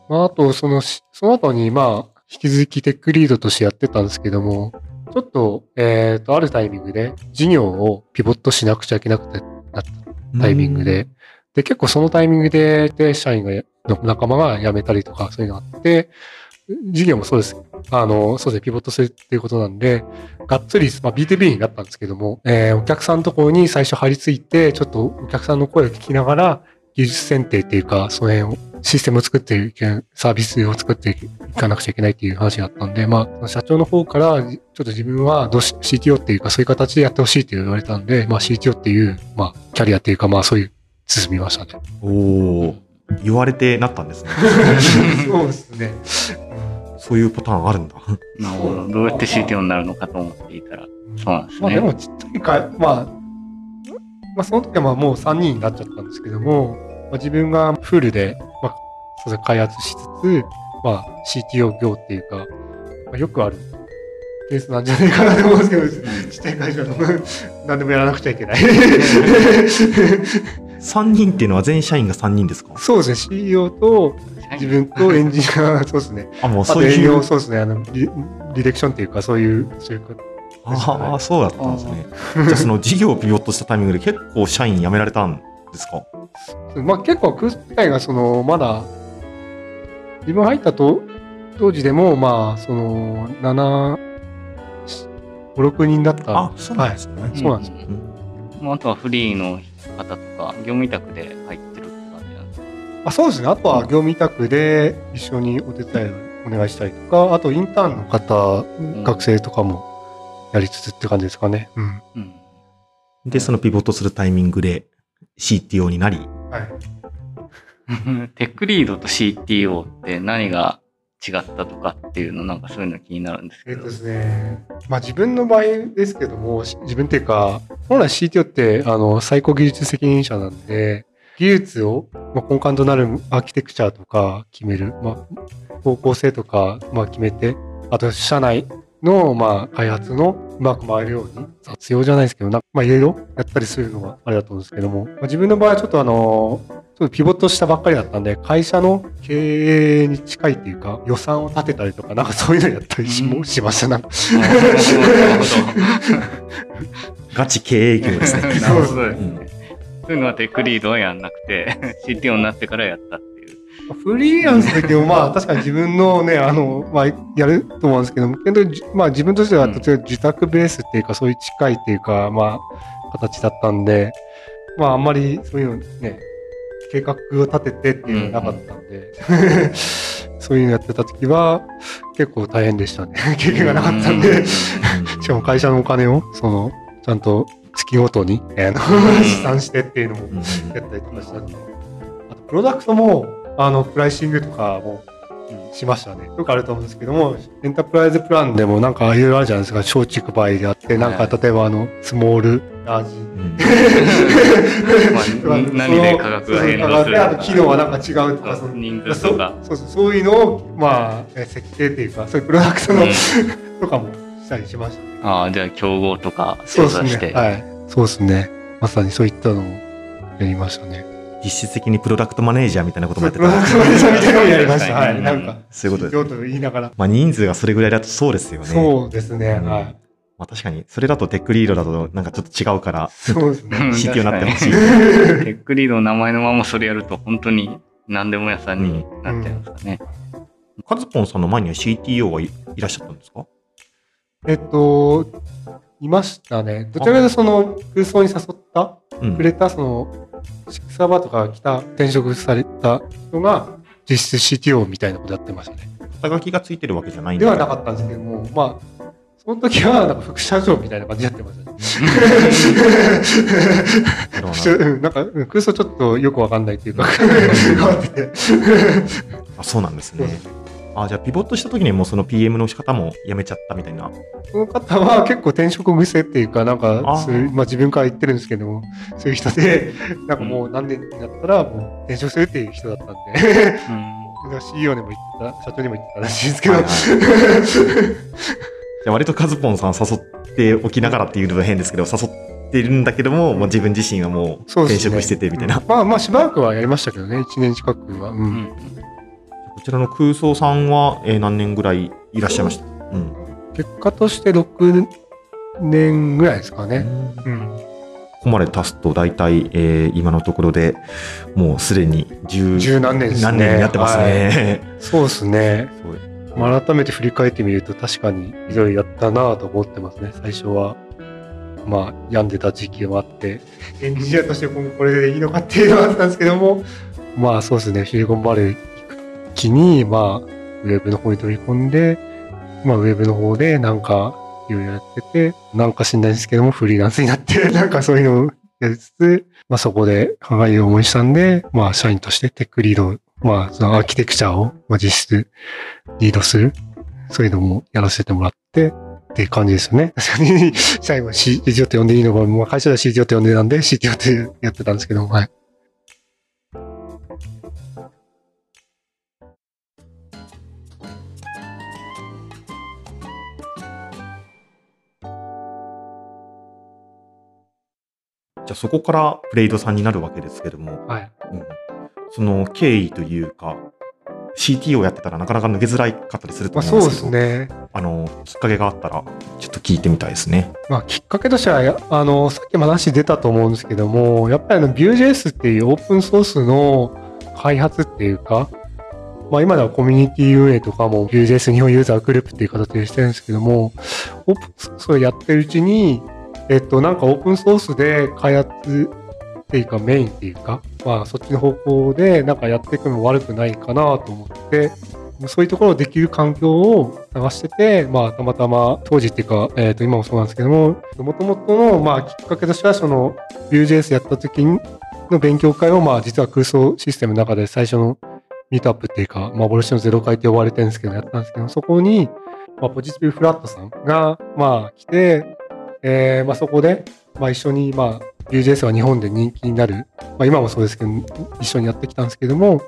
Speaker 3: まあ、あと、そのし、その後に、まあ、引き続きテックリードとしてやってたんですけども、ちょっと、えっ、と、あるタイミングで、事業をピボットしなくちゃいけなくてなったタイミングで、で、結構そのタイミングで、で、社員が、の仲間が辞めたりとか、そういうのがあって、事業もそうです。あの、そうですね、ピボットするっていうことなんで、がっつり、まあ、B2B になったんですけども、えーお客さんのところに最初張り付いて、ちょっとお客さんの声を聞きながら、技術選定っていうか、その辺を、システムを作っていく、サービスを作っていかなくちゃいけないっていう話があったんで、まあ、社長の方から、ちょっと自分はどうし CTO っていうか、そういう形でやってほしいって言われたんで、まあ CTO っていう、まあ、キャリアっていうか、まあそういう、進みましたね。
Speaker 1: おお言われてなったんですね。
Speaker 3: そうですね。
Speaker 1: そういうパターンあるんだ。
Speaker 2: なるほど。どうやって CTO になるのかと思っていたら。そうなんですね
Speaker 3: まあでもちっちゃいか、まあ、まあその時はまあもう3人になっちゃったんですけども、まあ、自分がフルで、まあ、そうですね開発しつつ、まあ CTO 業っていうか、まあ、よくあるケースなんじゃないかなと思うんですけど、ちっちゃい会社の何でもやらなくちゃいけない。
Speaker 1: 3人っていうのは全社員が3人ですか？
Speaker 3: そうですね、CEO と自分とエンジニア、そうですね。
Speaker 1: あ、もうそういう。
Speaker 3: 営業、。そうですね、あの、リリレクションっていうか、そういう、そういうこと
Speaker 1: ああ、そうだったんですね。じゃあその事業をピボットしたタイミングで結構社員辞められたんですか？
Speaker 3: まあ結構空自体がそのまだ自分入ったと当時でもまあその7、56人だった。
Speaker 1: あ、そうなんですね。
Speaker 3: そうなんですよ。
Speaker 1: うん。
Speaker 2: まああとはフリーの方とか、業務委託で入ってるって感じなんですか？
Speaker 3: あそうですね。あとは業務委託で一緒にお手伝いをお願いしたりとか、あとインターンの方、
Speaker 2: ん
Speaker 3: 学生とかもやりつつって感じですかね。うん。
Speaker 2: うん。
Speaker 1: で、そのピボットするタイミングで CTO になり、
Speaker 3: はい。
Speaker 2: テックリードと CTO って何が違ったとかっていうのなんかそういうの気になるんですけど。
Speaker 3: ですね、まあ自分の場合ですけども、自分っていうか、本来 CTO ってあの最高技術責任者なんで、技術を、まあ、根幹となるアーキテクチャとか決める、まあ、方向性とか、まあ、決めて、あと社内の、まあ、開発のうまく回るように、雑用じゃないですけど、まあ、いろいろやったりするのがあれだと思うんですけども、まあ、自分の場合はちょっとあの、ちょっとピボットしたばっかりだったんで、会社の経営に近いっていうか、予算を立てたりとか、なんかそういうのやったりし,、
Speaker 2: うん
Speaker 3: しました。な
Speaker 1: ガチ経営業ですね。
Speaker 2: ほど。なるほどです
Speaker 1: うん
Speaker 2: ね。そういうのはテックリードはやんなくて、CTO になってからやったっていう。
Speaker 3: フリーランスだけど、まあ、確かに自分のね、あの、まあ、やると思うんですけども、けど、じまあ、自分としては、
Speaker 2: うん
Speaker 3: 例えば自宅ベースっていうか、そういう近いっていうか、まあ、形だったんで、まあ、あんまりそういうのね、計画を立ててっていうのがなかったんで、そういうのやってた時は、結構大変でしたね。経験がなかったん
Speaker 2: う
Speaker 3: で、
Speaker 2: ん
Speaker 3: しかも会社のお金を、その、ちゃんと月ごとに、あの、試算してっていうのも
Speaker 1: うん。
Speaker 3: やったりとかしたんで。あと、プロダクトも、あの、プライシングとかもしましたね。よくあると思うんですけども、エンタープライズプランでもなんかいろいろあるじゃないですか。小畜倍であって、なんか
Speaker 2: はい
Speaker 3: 例えばあの、スモール、ラージ。
Speaker 2: 何で価格が変動する
Speaker 3: あと、機能はなんか違うとか、その
Speaker 2: 人数とか。
Speaker 3: そうそうそういうのを、まあ、え設計っていうか、そういうプロダクトの、とかもしたりしましたね。
Speaker 2: ああ、じゃあ競合とか
Speaker 3: そうです。ね。はい。そうですね。まさにそういったのをやりましたね。
Speaker 1: 実質的にプロダクトマネージャーみたいなこともやって
Speaker 3: プロダクトマネージャーみたいなのをやりました。はい。
Speaker 2: うん
Speaker 3: なんか、
Speaker 1: そういうことです。
Speaker 3: と言いながら。
Speaker 1: まあ人数がそれぐらいだとそうですよね。
Speaker 3: そうですね。
Speaker 1: うん
Speaker 3: はい。
Speaker 1: まあ確かに、それだとテックリードだとなんかちょっと違うから、
Speaker 3: そうですね。
Speaker 2: うん
Speaker 1: CTO になってほしい。
Speaker 2: テックリードの名前のままそれやると本当に何でも屋さんになっちゃいますかね。
Speaker 1: カズポンさんの前には CTO はいいらっしゃったんですか？
Speaker 3: えっと、いましたね。どちらかというとその空想に誘った
Speaker 1: うん
Speaker 3: くれたその、サーバーとか来た転職された人が実質 CTO みたいなことやってましたね。
Speaker 1: 肩書きがついてるわけじゃないん
Speaker 3: で
Speaker 1: だ
Speaker 3: はなかったんですけども、まあ、その時はなんか副社長みたいな感じでやってましたね。
Speaker 1: な
Speaker 3: んかうん空想ちょっとよくわかんないっていうか、変わってて。
Speaker 1: あそうなんですね。あじゃあピボットした時にもうその PM の仕方もやめちゃったみたいな。
Speaker 3: その方は結構転職癖っていうか、なんか
Speaker 1: あー。
Speaker 3: そういう、まあ自分から言ってるんですけども、そういう人で、なんかもう何年になったらもう転職するっていう人だったんで、
Speaker 2: うん。
Speaker 3: CEO にも言ってた、社長にも言ってたらしいですけど、
Speaker 1: はいはいじゃあ割とカズポンさん誘っておきながらっていうのは変ですけど、誘ってるんだけども、もう自分自身はもう転職しててみたいな。
Speaker 3: まあまあしばらくはやりましたけどね、1年近くは。うん。
Speaker 2: うん。
Speaker 1: こちらの空想さんは、えー何年ぐらいいらっしゃいました？うん。
Speaker 3: 結果として6年ぐらいですかね。うん。
Speaker 1: ここまで足すと大体、えー今のところでもうすでに十
Speaker 3: 十何年ですね
Speaker 1: 何年になってますね。
Speaker 3: そうですね。改めて振り返ってみると確かにいろいろやったなぁと思ってますね。最初は。まあ病んでた時期もあって、エンジニアとして今後これでいいのかっていうのはあったんですけども、まあそうですね、シリコンバレー気に、まあ、ウェブの方に飛び込んで、まあウェブの方でなんかいろいろやってて、なんか知んないですけどもフリーランスになって、なんかそういうのをやりつつ、まあそこで考える思いしたんで、まあ社員としてテックリード、まあそのアーキテクチャを、まあ実質リードする、そういうのもやらせてもらって、っていう感じですよね。確かに、社員は CTO って呼んでいいのか、まあ会社では CTO って呼んでたんで、CTO ってやってたんですけど、はい。
Speaker 1: じゃあそこからプレイドさんになるわけですけども、
Speaker 3: はい。
Speaker 1: うんその経緯というか、CT をやってたらなかなか抜けづらかったりすると
Speaker 3: まあ
Speaker 1: 思うん
Speaker 3: そう
Speaker 1: でけど、
Speaker 3: ね。
Speaker 1: あの、きっかけがあったら、ちょっと聞いてみたいですね。
Speaker 3: まあきっかけとしては、やあの、さっきも話出たと思うんですけども、やっぱりあの Vue.js っていうオープンソースの開発っていうか、まあ今ではコミュニティ運営とかも Vue.js 日本ユーザーグループっていう形でしてるんですけども、オープンソースをやってるうちに、えっと、なんかオープンソースで開発っていうかメインっていうか、まあそっちの方向でなんかやっていくのも悪くないかなと思って、そういうところをできる環境を探してて、まあたまたま当時っていうか、えっ、と今もそうなんですけども、もともとのまあきっかけとしてはその Vue.js やった時の勉強会をまあ実は空想システムの中で最初のミートアップっていうか、幻のゼロ回って呼ばれてるんですけど、やったんですけど、そこに、まあ、ポジティブフラットさんが、まあ、来て、えーまあ、そこで、まあ、一緒に、まあ、Vue.js が日本で人気になる、まあ、今もそうですけど、一緒にやってきたんですけども、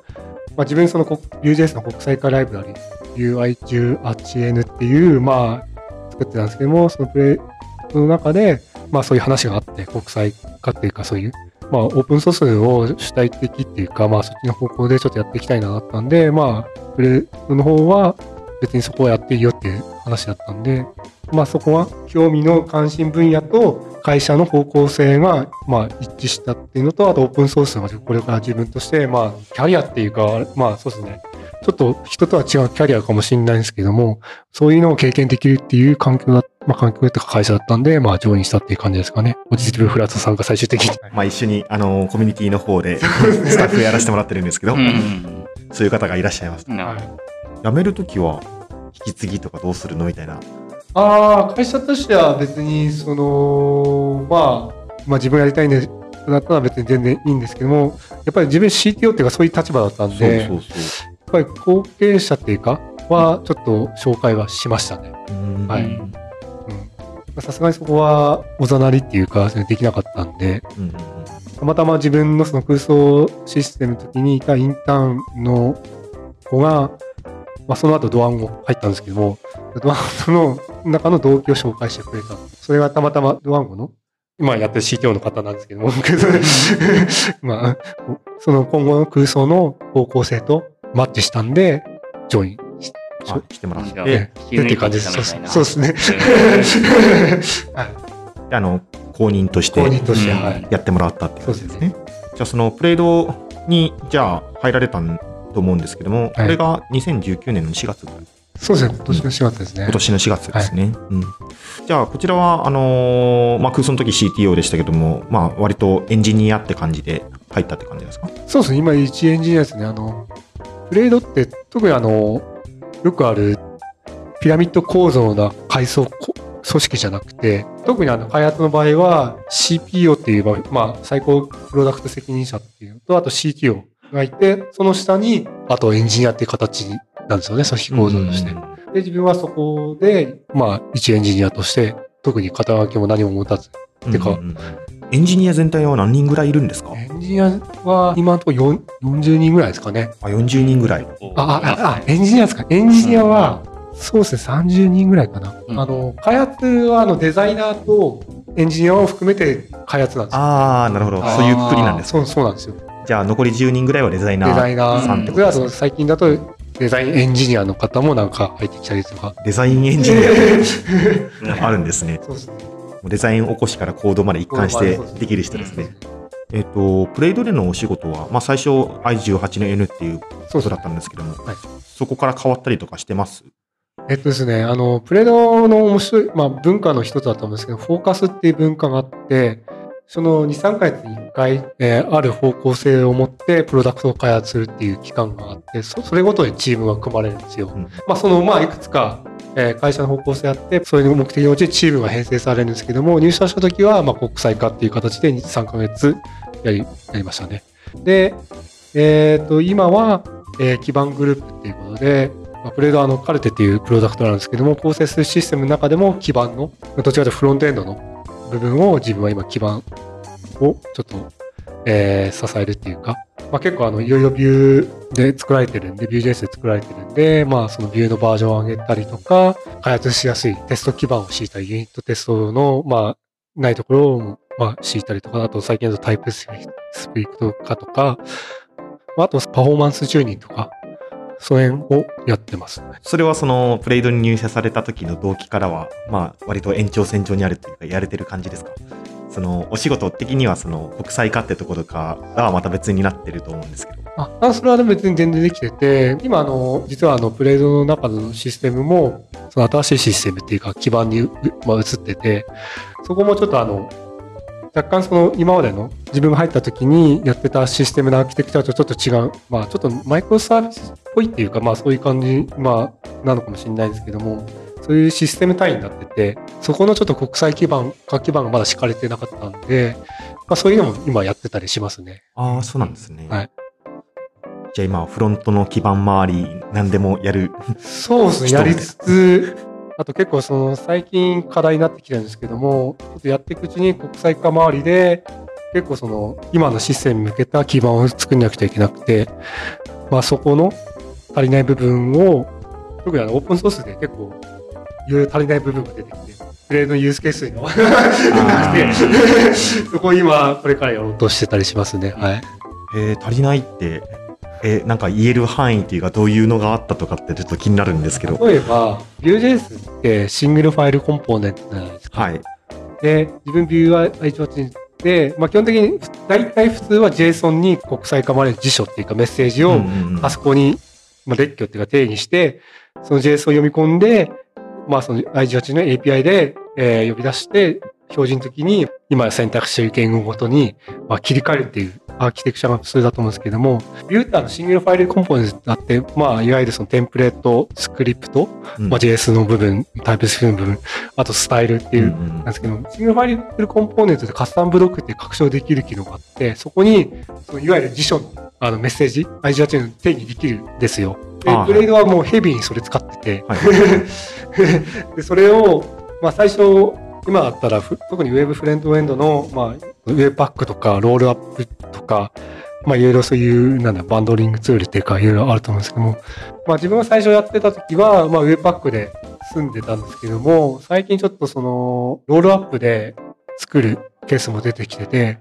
Speaker 3: まあ、自分その UJS の国際化ライブラリ、UI18N っていう、まあ、作ってたんですけども、そのプレイの中で、まあそういう話があって、国際化っていうかそういう、まあオープンソースを主体的っていうか、まあそっちの方向でちょっとやっていきたいなだったんで、まあ、プレイの方は別にそこはやっていいよっていう話だったんで、まあそこは興味の関心分野と会社の方向性がまあ一致したっていうのと、あとオープンソースがこれから自分として、まあキャリアっていうか、まあそうですね。ちょっと人とは違うキャリアかもしれないんですけども、そういうのを経験できるっていう環境だ、まあ環境とか会社だったんで、まあジョインしたっていう感じですかね。ポジティブフラットさんが最終的に。
Speaker 1: まあ一緒に、あの、コミュニティの方で、スタッフやらせてもらってるんですけど、
Speaker 2: うん。
Speaker 1: そういう方がいらっしゃいます。
Speaker 2: なる
Speaker 3: はい
Speaker 1: 辞めるときは、引き継ぎとかどうするのみたいな。
Speaker 3: ああ、会社としては別に、その、まあ、まあ自分やりたいんで、だったら別に全然いいんですけども、やっぱり自分 CTO っていうかそういう立場だったんで、
Speaker 1: そうそうそ
Speaker 3: やっぱり後継者っていうか、はちょっと紹介はしましたね。はい。さすがにそこはおざなりっていうか、それできなかったんで、
Speaker 1: うんうん。
Speaker 3: たまたま自分のその空想システムの時にいたインターンの子が、まあ、その後ドワンゴ入ったんですけども、ドワンゴの中の同期を紹介してくれた。それがたまたまドワンゴの今やってる CTO の方なんですけども、まあ、その今後の空想の方向性とマッチしたんで、ジョインし
Speaker 1: てもらって、
Speaker 3: っていう感じです。そうですね。はい。
Speaker 1: あの、公認として
Speaker 3: 公認として、
Speaker 2: うん
Speaker 3: はい。
Speaker 1: やってもらったっていう
Speaker 3: そうですすね
Speaker 1: 感じでね。。じゃあそのプレードに、じゃあ入られたと思うんですけども、これが2019年の4月ぐらい
Speaker 3: そうですね。今年の4月ですね。
Speaker 1: 今年の4月ですね。うん、じゃあ、こちらは、あのーまあ、空想の時 CTO でしたけども、まあ、割とエンジニアって感じで入ったって感じですか？
Speaker 3: そうですね、今、一エンジニアですね。あの、プレイドって、特にあの、よくあるピラミッド構造な階層こ組織じゃなくて、特にあの、開発の場合は CPO っていう、まあ、最高プロダクト責任者っていうのと、あと CTO がいて、その下に、あとエンジニアっていう形なんですよね、組織構造として。
Speaker 1: うん
Speaker 3: で、自分はそこで、まあ、一エンジニアとして、特に肩書きも何も持たず、てか
Speaker 1: うんうんうんエンジニア全体は何人ぐらいいるんですか？
Speaker 3: エンジニアは今のところ4 40人ぐらいですかね。
Speaker 1: あ ?40 人ぐらい。
Speaker 3: あ、あ、あ、エンジニアですか？エンジニアは、そうですね、30人ぐらいかな。
Speaker 2: うん
Speaker 3: あの、開発は、あの、デザイナーとエンジニアを含めて開発なんですよ。
Speaker 1: ああ、なるほど。そういうくくりなんですね。
Speaker 3: そう、そうなんですよ。
Speaker 1: じゃあ、残り10人ぐらいはデザイナ
Speaker 3: デザ
Speaker 1: ー。
Speaker 3: イナー
Speaker 1: さんってことですね
Speaker 3: であと、最近だと、デザインエンジニアの方もなんか入ってきたりとか。
Speaker 1: デザインエンジニア あるんですね。
Speaker 3: そうですね。
Speaker 1: デザイン起こしからコードまで一貫してできる人ですね。えっ、と、プレイドでのお仕事は、まあ、最初 i18 の N っていうことだったんですけども、
Speaker 3: はい
Speaker 1: そこから変わったりとかしてます？
Speaker 3: えっとですね、あの、プレドの面白い、まあ、文化の一つだと思うんですけど、フォーカスっていう文化があって、その2、3ヶ月に1回、えーある方向性を持ってプロダクトを開発するっていう期間があって、そそれごとにチームが組まれるんですよ。
Speaker 1: うん
Speaker 3: まあ、その、まあ、いくつか、えー会社の方向性あって、それの目的に応じてチームが編成されるんですけども、入社した時は、まあ、国際化っていう形で2、3ヶ月やり、やりましたね。で、えっ、と、今は、えー基盤グループっていうことで、まあ、プレードはあのカルテっていうプロダクトなんですけども、構成するシステムの中でも基盤の、どちらかというとフロントエンドの部分を自分は今基盤をちょっと、えー支えるっていうか、まあ、結構あのいろいろビューで作られてるんで、Vue.js で作られてるんで、まあそのビューのバージョンを上げたりとか、開発しやすいテスト基盤を敷いたり、ユニットテストの、まあ、ないところを、まあ、敷いたりとか、あと最近だとタイプスクリプト化とか、まああとパフォーマンスチューニングとか、その辺をやってますね。
Speaker 1: それはそのプレイドに入社された時の動機からは、まあ、割と延長線上にあるっていうか、やれてる感じですか？そのお仕事的にはその国際化ってところかはまた別になってると思うんですけど。
Speaker 3: あ、あそれは別に全然できてて、今あの、実はあの、プレイドの中のシステムも、その新しいシステムっていうか基盤に、うまあ、移ってて、そこもちょっとあの、若干その今までの自分が入った時にやってたシステムのアーキテクチャとちょっと違う、まあちょっとマイクロサービスっぽいっていうか、まあそういう感じ、まあなのかもしれないですけども、そういうシステム単位になってて、そこのちょっと国際基盤、化基盤がまだ敷かれてなかったんで、まあそういうのも今やってたりしますね。
Speaker 1: ああ、そうなんですね。
Speaker 3: はい
Speaker 1: じゃあ今、フロントの基盤周り、何でもやる。
Speaker 3: そうですね、やりつつ、あと結構その最近課題になってきてるんですけども、ちょっとやっていくうちに国際化周りで、結構その今のシステムに向けた基盤を作んなくちゃいけなくて、まあそこの足りない部分を、特にあのオープンソースで結構いろいろ足りない部分が出てきて、プレイのユースケースに合わなくて、そこを今これからやろうとしてたりしますね。はい。
Speaker 1: えー足りないって、えーなんか言える範囲っていうかどういうのがあったとかってちょっと気になるんですけど。
Speaker 3: 例えば、Vue.js ってシングルファイルコンポーネントじゃないですか？
Speaker 1: はい。
Speaker 3: で、自分 Vue.js で、まあ基本的に大体普通は JSON に国際化まれる辞書っていうかメッセージをあそこに、まあ、列挙っていうか定義して、その JS を読み込んで、まあその IG8 の API で、えー呼び出して、標準的に今選択している言語ごとに、まあ、切り替えるっていうアーキテクチャが普通だと思うんですけども、ビューターのシングルファイルコンポーネントだって、まあいわゆるそのテンプレート、スクリプト、
Speaker 1: うん
Speaker 3: まあ、JS の部分、タイプスクリプトの部分、あとスタイルっていう、
Speaker 1: うんうん
Speaker 3: なんですけど、シングルファイルコンポーネントでカスタムブロックっていう拡張できる機能があって、そこに、そのいわゆる辞書、あのメッセージ、IG8 の定義できるんですよ。で
Speaker 1: ああ、
Speaker 3: グレードはもうヘビーにそれ使ってて、
Speaker 1: はい。
Speaker 3: でそれを、まあ最初、今だったら、特にウェブフロントエンドの、まあ、 webpack とか、 Rollup とか、まあいろいろそういう、なんだ、バンドリングツールっていうか、いろいろあると思うんですけども、まあ自分が最初やってた時は、まあ webpack で済んでたんですけども、最近ちょっとその、 Rollup で作るケースも出てきてて、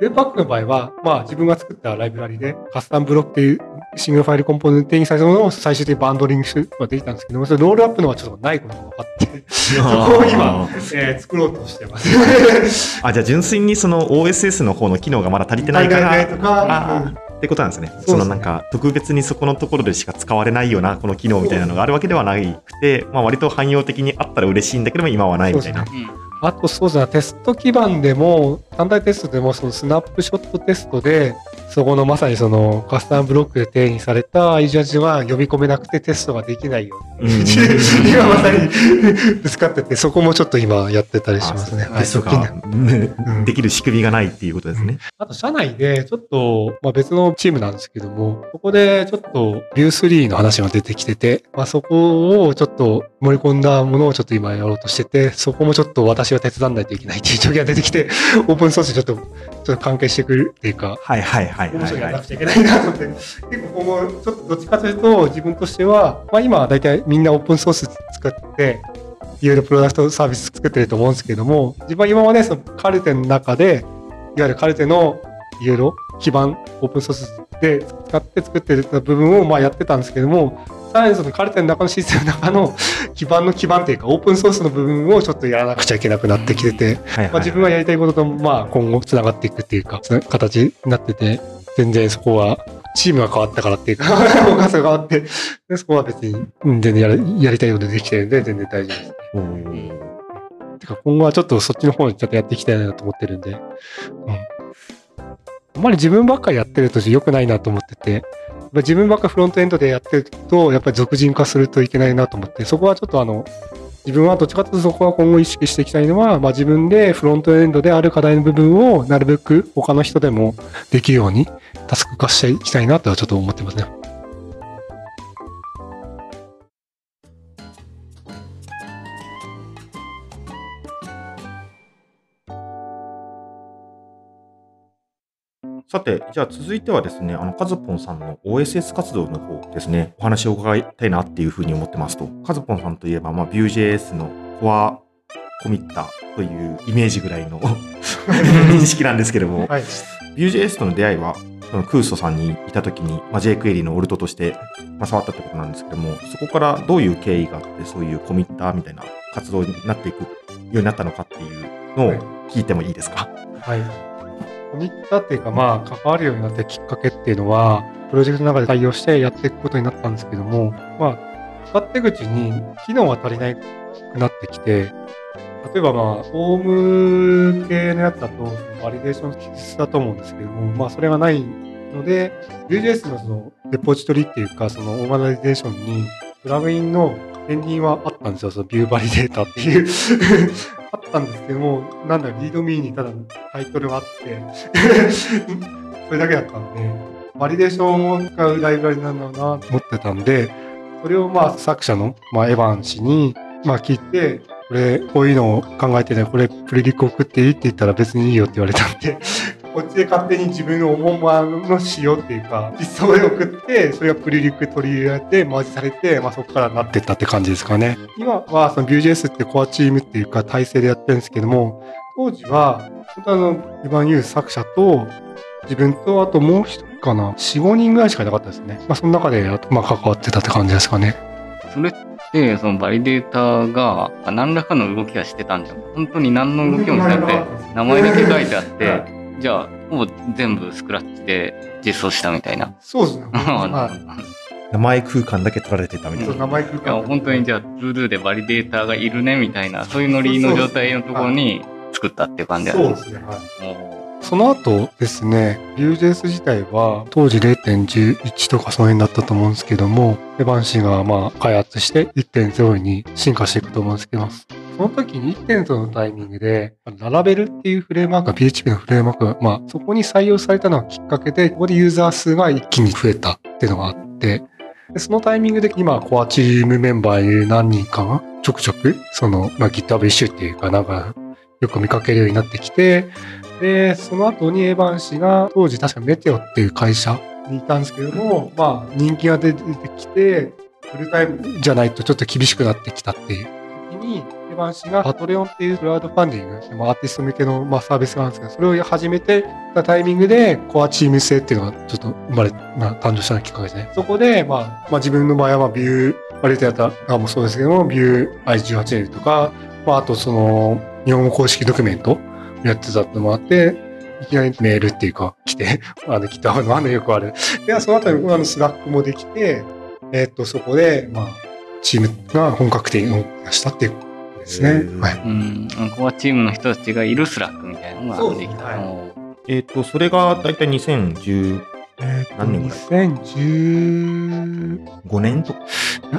Speaker 3: webpack の場合は、まあ自分が作ったライブラリでカスタムブロックっていうシングルファイルコンポーネント定義されたものを最終的にバンドリングすることができたんですけども、それ Rollup のはちょっとないことが分かって、そこを今、えー作ろうとしてます。
Speaker 1: あじゃあ純粋にその OSS の方の機能がまだ足りてないから
Speaker 3: とか
Speaker 1: ってことなんですね。
Speaker 3: すね
Speaker 1: そのなんか特別にそこのところでしか使われないようなこの機能みたいなのがあるわけではなくて、まあ、割と汎用的にあったら嬉しいんだけども今はないみたいな。
Speaker 3: あとそうですね、テスト基盤でも、単体テストでも、そのスナップショットテストで、そこのまさにそのカスタムブロックで定義された iJudge が読み込めなくてテストができないよう
Speaker 1: ん。
Speaker 3: 今まさにぶつかってて、そこもちょっと今やってたりしますね。
Speaker 1: テストが
Speaker 3: はい。うん。
Speaker 1: できる仕組みがないっていうことですね。
Speaker 3: あと、社内で、ちょっと、まあ、別のチームなんですけども、ここでちょっと、ビュー3の話が出てきてて、まあ、そこをちょっと盛り込んだものをちょっと今やろうとしてて、そこもちょっと私は手伝わないといけないっていう時が出てきて、オープンソースにちょっと、ちょっと関係してくるっていうか、
Speaker 1: はいはいはいい、
Speaker 3: やらなく。ちゃいけないなと思って、結構今後、ちょっとどっちかというと、自分としては、まあ今は大体みんなオープンソース使って、いろいろプロダクトサービス作ってると思うんですけども、自分は今までそのカルテの中で、いわゆるカルテのいろいろ基盤、オープンソースで使って作ってる部分をまあやってたんですけども、さらにそのカルテの中のシステムの中の 基盤の基盤っていうか、オープンソースの部分をちょっとやらなくちゃいけなくなってきてて、
Speaker 1: はいはい
Speaker 3: まあ、自分がやりたいことと、まあ、今後つながっていくっていうか、形になってて、全然そこは、チームが変わったからっていうか、お母さんが変わって、でそこは別に、うん全然やりやりたいことできてるんで、全然大丈夫です。
Speaker 1: おー
Speaker 3: てか、今後はちょっとそっちの方にちょっとやっていきたいなと思ってるんで、うん。あんまり自分ばっかりやってると良くないなと思ってて、まあ自分ばっかフロントエンドでやってると、やっぱり俗人化するといけないなと思って、そこはちょっとあの、自分はどっちかというとそこは今後意識していきたいのは、まあ、自分でフロントエンドである課題の部分をなるべく他の人でもできるようにタスク化していきたいなとはちょっと思ってますね。
Speaker 1: さて、じゃあ続いてはですね、あの、カズポンさんの OSS 活動の方ですね、お話を伺いたいなっていうふうに思ってますと、カズポンさんといえば、まあ、Vue.js のコアコミッターというイメージぐらいの 認識なんですけども、
Speaker 3: はい。
Speaker 1: Vue.js との出会いは、そのクーストさんにいたときに、まあ、jQuery のオルトとして、まあ、触ったってことなんですけども、そこからどういう経緯があって、そういうコミッターみたいな活動になっていくようになったのかっていうのを聞いてもいいですか？
Speaker 3: はい。コミッターっていうか、まあ、関わるようになったきっかけっていうのは、プロジェクトの中で対応してやっていくことになったんですけども、まあ、使って口に機能が足りなくなってきて、例えばまあ、フォーム系のやつだと、バリデーション必須だと思うんですけども、まあ、それがないので、Vue.js のその、レポジトリっていうか、その、オーガナイゼーションに、プラグインの片鱗はあったんですよ、その、 vue-validator っていう。あったんですけども、なんだろう、 README にただタイトルはあって、それだけだったんで、バリデーションを使うライブラリなんだろうなと思ってたんで、それをまあ作者の、まあ、エヴァン氏に、まあ聞いて、これ、こういうのを考えてね、これプリリク送っていいって言ったら別にいいよって言われたんで、ここっちで勝手に自分の思うままの仕様っていうか、実装で送って、それがプリリク取り入れられて、マージされて、まあそこからなってったって感じですかね。今はその Vue.js ってコアチームっていうか体制でやってるんですけども、当時は、本当あの、イヴァン・ユー作者と、自分と、あともう一人かな、4、5人ぐらいしかいなかったですね。まあその中で、まあ関わってたって感じですかね。
Speaker 2: それって、そのバリデータが何らかの動きはしてたんじゃん。本当に何の動きもしなくて、名前だけ書いてあって、じゃあ、ほぼ全部スクラッチで実装したみたいな。
Speaker 3: そうですね。はい。
Speaker 1: 名前空間だけ取られてたみたいな。
Speaker 3: 名前空間
Speaker 2: 本当にじゃあ、 TODO でバリデータがいるねみたいな、そういうノリの状態のところに作ったっていう感じだね。
Speaker 3: そうですね。はい。
Speaker 2: お
Speaker 3: その後ですね、Vue.js 自体は当時0.11とかその辺だったと思うんですけども、エヴァン氏がまあ開発して1.0に進化していくと思うんですけど、その時に1.0のタイミングで、ララベルっていうフレームワークが PHP のフレームワークが、まあそこに採用されたのがきっかけで、ここでユーザー数が一気に増えたっていうのがあって、でそのタイミングで今、コアチームメンバーにいる何人かがちょくちょく、その、まあ、GitHub イシューっていうか、なんか、よく見かけるようになってきて、で、その後にエヴァン氏が、当時確かメテオっていう会社にいたんですけども、まあ、人気が出てきて、フルタイムじゃないとちょっと厳しくなってきたっていう時に、エヴァン氏がパトレオンっていうクラウドファンディング、まあ、アーティスト向けの、まあ、サービスがあるんですけど、それを始めてたタイミングで、コアチーム制っていうのがちょっと生まれ、まあ、誕生したきっかけですね。そこで、まあ、まあ、自分の場合はビュー、バレテやった側もそうですけども、ビュー i18L とか、まあ、あとその、日本語公式ドキュメントやってたのもあって、いきなりメールっていうか、来て、あの、来たのあのよくある。で、その後に、あの、スラックもできて、えっと、そこで、まあ、チームが本格的に動き出したっていうですね。はい。
Speaker 2: うん、コアチームの人たちがいる Slack みたいなのができた。
Speaker 3: そうですね
Speaker 2: お
Speaker 1: えっ、と、それがだいたい2015
Speaker 3: えっと、
Speaker 1: 何年ぐらい
Speaker 3: ？2015
Speaker 1: 年とか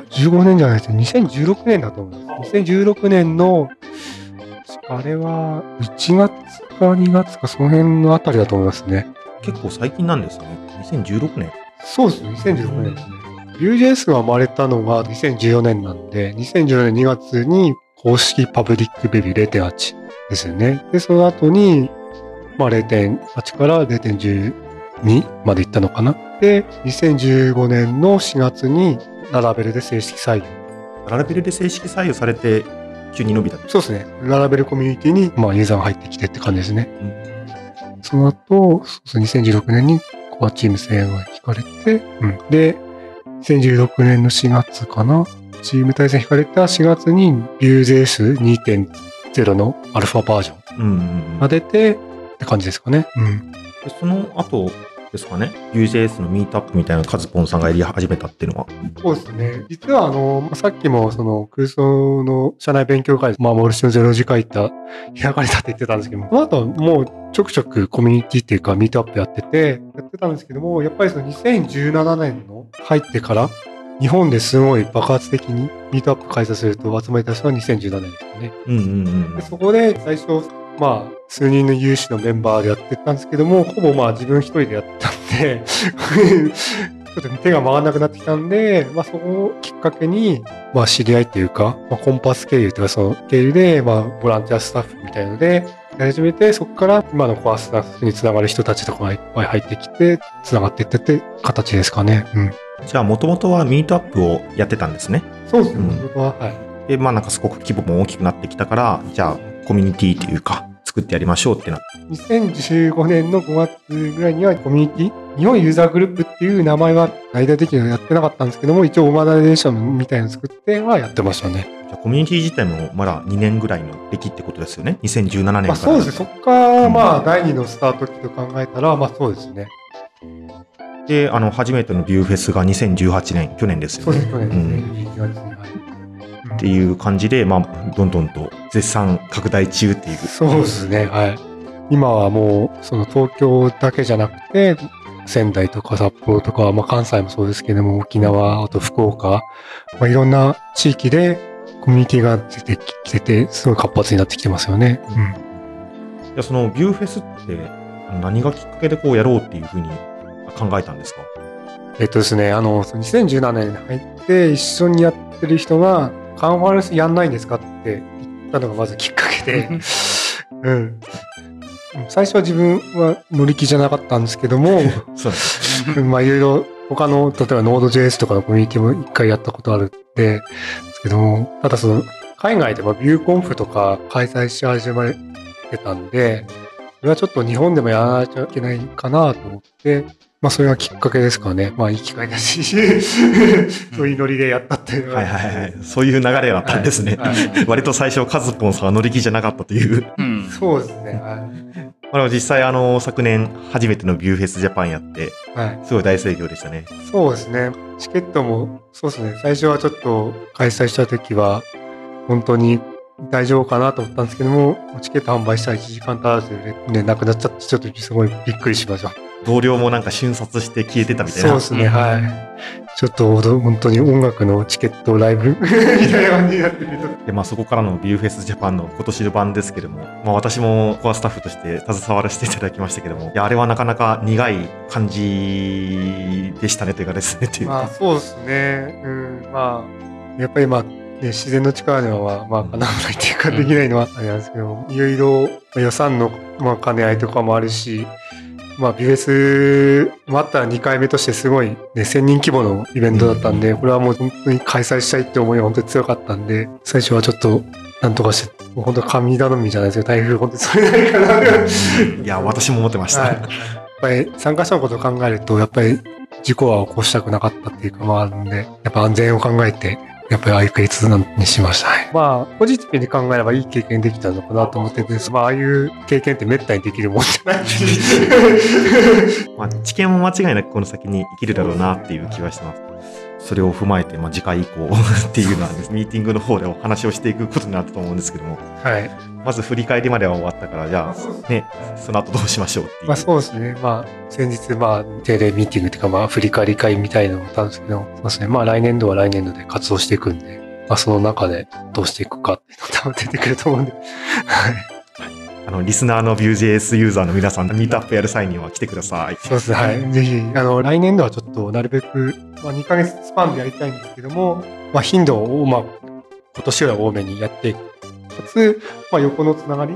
Speaker 3: ？15年じゃないですね。2016年だと思います。2016年の、あれは、1月か2月か、その辺のあたりだと思いますね。
Speaker 1: 結構最近なんですね。2016年。
Speaker 3: そうですね、2016年ですね。Vue.js が生まれたのが2014年なんで、2014年2月に公式パブリックベビー0.8ですよね。で、その後に、まあ0.8から0.12まで行ったのかな。で、2015年の4月にララベルで正式採用。
Speaker 1: ララベルで正式採用されて、急に伸びた。
Speaker 3: そうですね。ララベルコミュニティに、まあ、ユーザーが入ってきてって感じですね。
Speaker 1: うん
Speaker 3: その後、そうそう2016年にコアチーム制が引かれて、うん。で、2016年の4月かな。チーム体制引かれた4月に Vue.js2.0 のアルファバージョンが出てって感じですかね。うん。
Speaker 1: でその後ですかね、Vue.js のミートアップみたいなカズポンさんがやり始めたっていうのは。
Speaker 3: そうですね。実は、あの、まあさっきも、その、空想の社内勉強会、まあ、モルシのゼロ時会った、開かれたって言ってたんですけども、その後、もう、ちょくちょくコミュニティっていうか、ミートアップやってて、やってたんですけども、やっぱりその2017年の入ってから、日本ですごい爆発的にミートアップ開催すると集まり出したのは2017年ですよね。
Speaker 1: うんうんうん
Speaker 3: でそこで最初、まあ、数人の有志のメンバーでやってたんですけども、ほぼまあ自分一人でやってたんで、ちょっと手が回らなくなってきたんで、まあそこをきっかけに、まあ知り合いっていうか、まあ、 connpass 経由というかその経由で、まあボランティアスタッフみたいので、やり始めて、そこから今のコアスタッフにつながる人たちとかがいっぱい入ってきて、つながっていってって形ですかね。うん。
Speaker 1: じゃあ、もともとはミートアップをやってたんですね。
Speaker 3: そうですね、
Speaker 1: うん
Speaker 3: 僕は。はい。
Speaker 1: で、まあなんかすごく規模も大きくなってきたから、じゃあ、コミュニティというか、作ってやりましょうってなって。
Speaker 3: 2015年の5月ぐらいにはコミュニティ、日本ユーザーグループっていう名前は大々的にはやってなかったんですけども、一応オーガナイゼーションみたいなの作ってはやってましたね。
Speaker 1: じゃあ、コミュニティ自体もまだ2年ぐらいの歴ってことですよね。2017年から。
Speaker 3: まあそうですね、そこからまあ第2のスタート期と考えたら、まあそうですね。
Speaker 1: で、あの、初めてのビューフェスが2018年、去年ですよね。
Speaker 3: そうです、ね。
Speaker 1: うん
Speaker 3: 11月にはい
Speaker 1: っていう感じで、まあ、どんどんと絶賛拡大中っていう。
Speaker 3: そうですね、はい。今はもう、その東京だけじゃなくて、仙台とか札幌とか、まあ関西もそうですけども、沖縄、あと福岡、まあいろんな地域でコミュニティが出てきてて、すごい活発になってきてますよね。うん。
Speaker 1: じゃあそのビューフェスって何がきっかけでこうやろうっていうふうに考えたんですか？
Speaker 3: えっとですね、あの、その2017年に入って一緒にやってる人が、カンファレンスやんないんですかって言ったのがまずきっかけで、うん。最初は自分は乗り気じゃなかったんですけども、
Speaker 1: そう。
Speaker 3: まあいろいろ他の、例えば Node.js とかのコミュニティも一回やったことあるんで、ですけども、ただその、海外でもビューコンフとか開催し始めてたんで、それはちょっと日本でもやらなきゃいけないかなと思って、まあそれがきっかけですかね。まあいい機会だし、そういうノリでやったっていうの
Speaker 1: はいはいはい。そういう流れがあったんですね。
Speaker 3: はい
Speaker 1: 割と最初、カズポンさんは乗り気じゃなかったという。
Speaker 2: うん。
Speaker 3: そうですね。は
Speaker 1: まあ、実際、あの、昨年初めてのビューフェスジャパンやって、
Speaker 3: い。はい。
Speaker 1: すごい大盛況でしたね。
Speaker 3: そうですね。チケットも、そうですね。最初はちょっと開催した時は、本当に大丈夫かなと思ったんですけども、チケット販売したら1時間足らずで、ね、なくなっちゃって、ちょっとすごいびっくりしました。
Speaker 1: 同僚もなんか瞬殺して消えてたみたいな。
Speaker 3: そうですね、
Speaker 2: うん
Speaker 3: はい。ちょっと本当に音楽のチケットライブみたいな感じになってると。
Speaker 1: で、まあ、そこからのビューフェスジャパンの今年の版ですけども、まあ、私もコアスタッフとして携わらせていただきましたけども、いや、あれはなかなか苦い感じでしたねというかですね、っていう
Speaker 3: まあ
Speaker 1: か。
Speaker 3: そうですね。うん、まあ、やっぱりまあ、ね、自然の力ではまあ、わないっていうか、できないのはあれなんですけど、いろいろまあ予算の、まあ、兼ね合いとかもあるし、まあ、ビフェスもあったら2回目としてすごい、ね、1000人規模のイベントだったんで、これはもう本当に開催したいって思いが本当に強かったんで、最初はちょっと、なんとかして、もう本当神頼みじゃないですけど、台風本当にそれないかな。
Speaker 1: うんいや、私も思ってました。
Speaker 3: はい、やっぱり参加者のことを考えると、やっぱり事故は起こしたくなかったっていうか、まああるんで、やっぱ安全を考えて、やっぱりああいう決断にしました。はいまあ、ポジティブに考えればいい経験できたのかなと思ってて、まあ、ああいう経験って滅多にできるもんじゃない
Speaker 1: まあ、知見も間違いなくこの先に生きるだろうなっていう気はしてます。それを踏まえて、まあ、次回以降 っていうのはです、ミーティングの方でお話をしていくことになったと思うんですけども、
Speaker 3: はい。
Speaker 1: まず振り返りまでは終わったから、じゃあ、ね、その後どうしましょうっていう。
Speaker 3: まあそうですね。まあ先日まあ定例ミーティングっていうかまあ振り返り会みたいなのもあったんですけど、そうですね。まあ来年度は来年度で活動していくんで、まあその中でどうしていくかっていうのが多分出てくると思うんで。はい。
Speaker 1: あの、リスナーの Vue.js ユーザーの皆さん、ミートアップやる際には来てください。
Speaker 3: そうですね。はい。ぜひ、あの、来年度はちょっとなるべく、まあ2ヶ月スパンでやりたいんですけども、まあ頻度を、まあ今年よりは多めにやっていく。かつ、まあ横のつながり、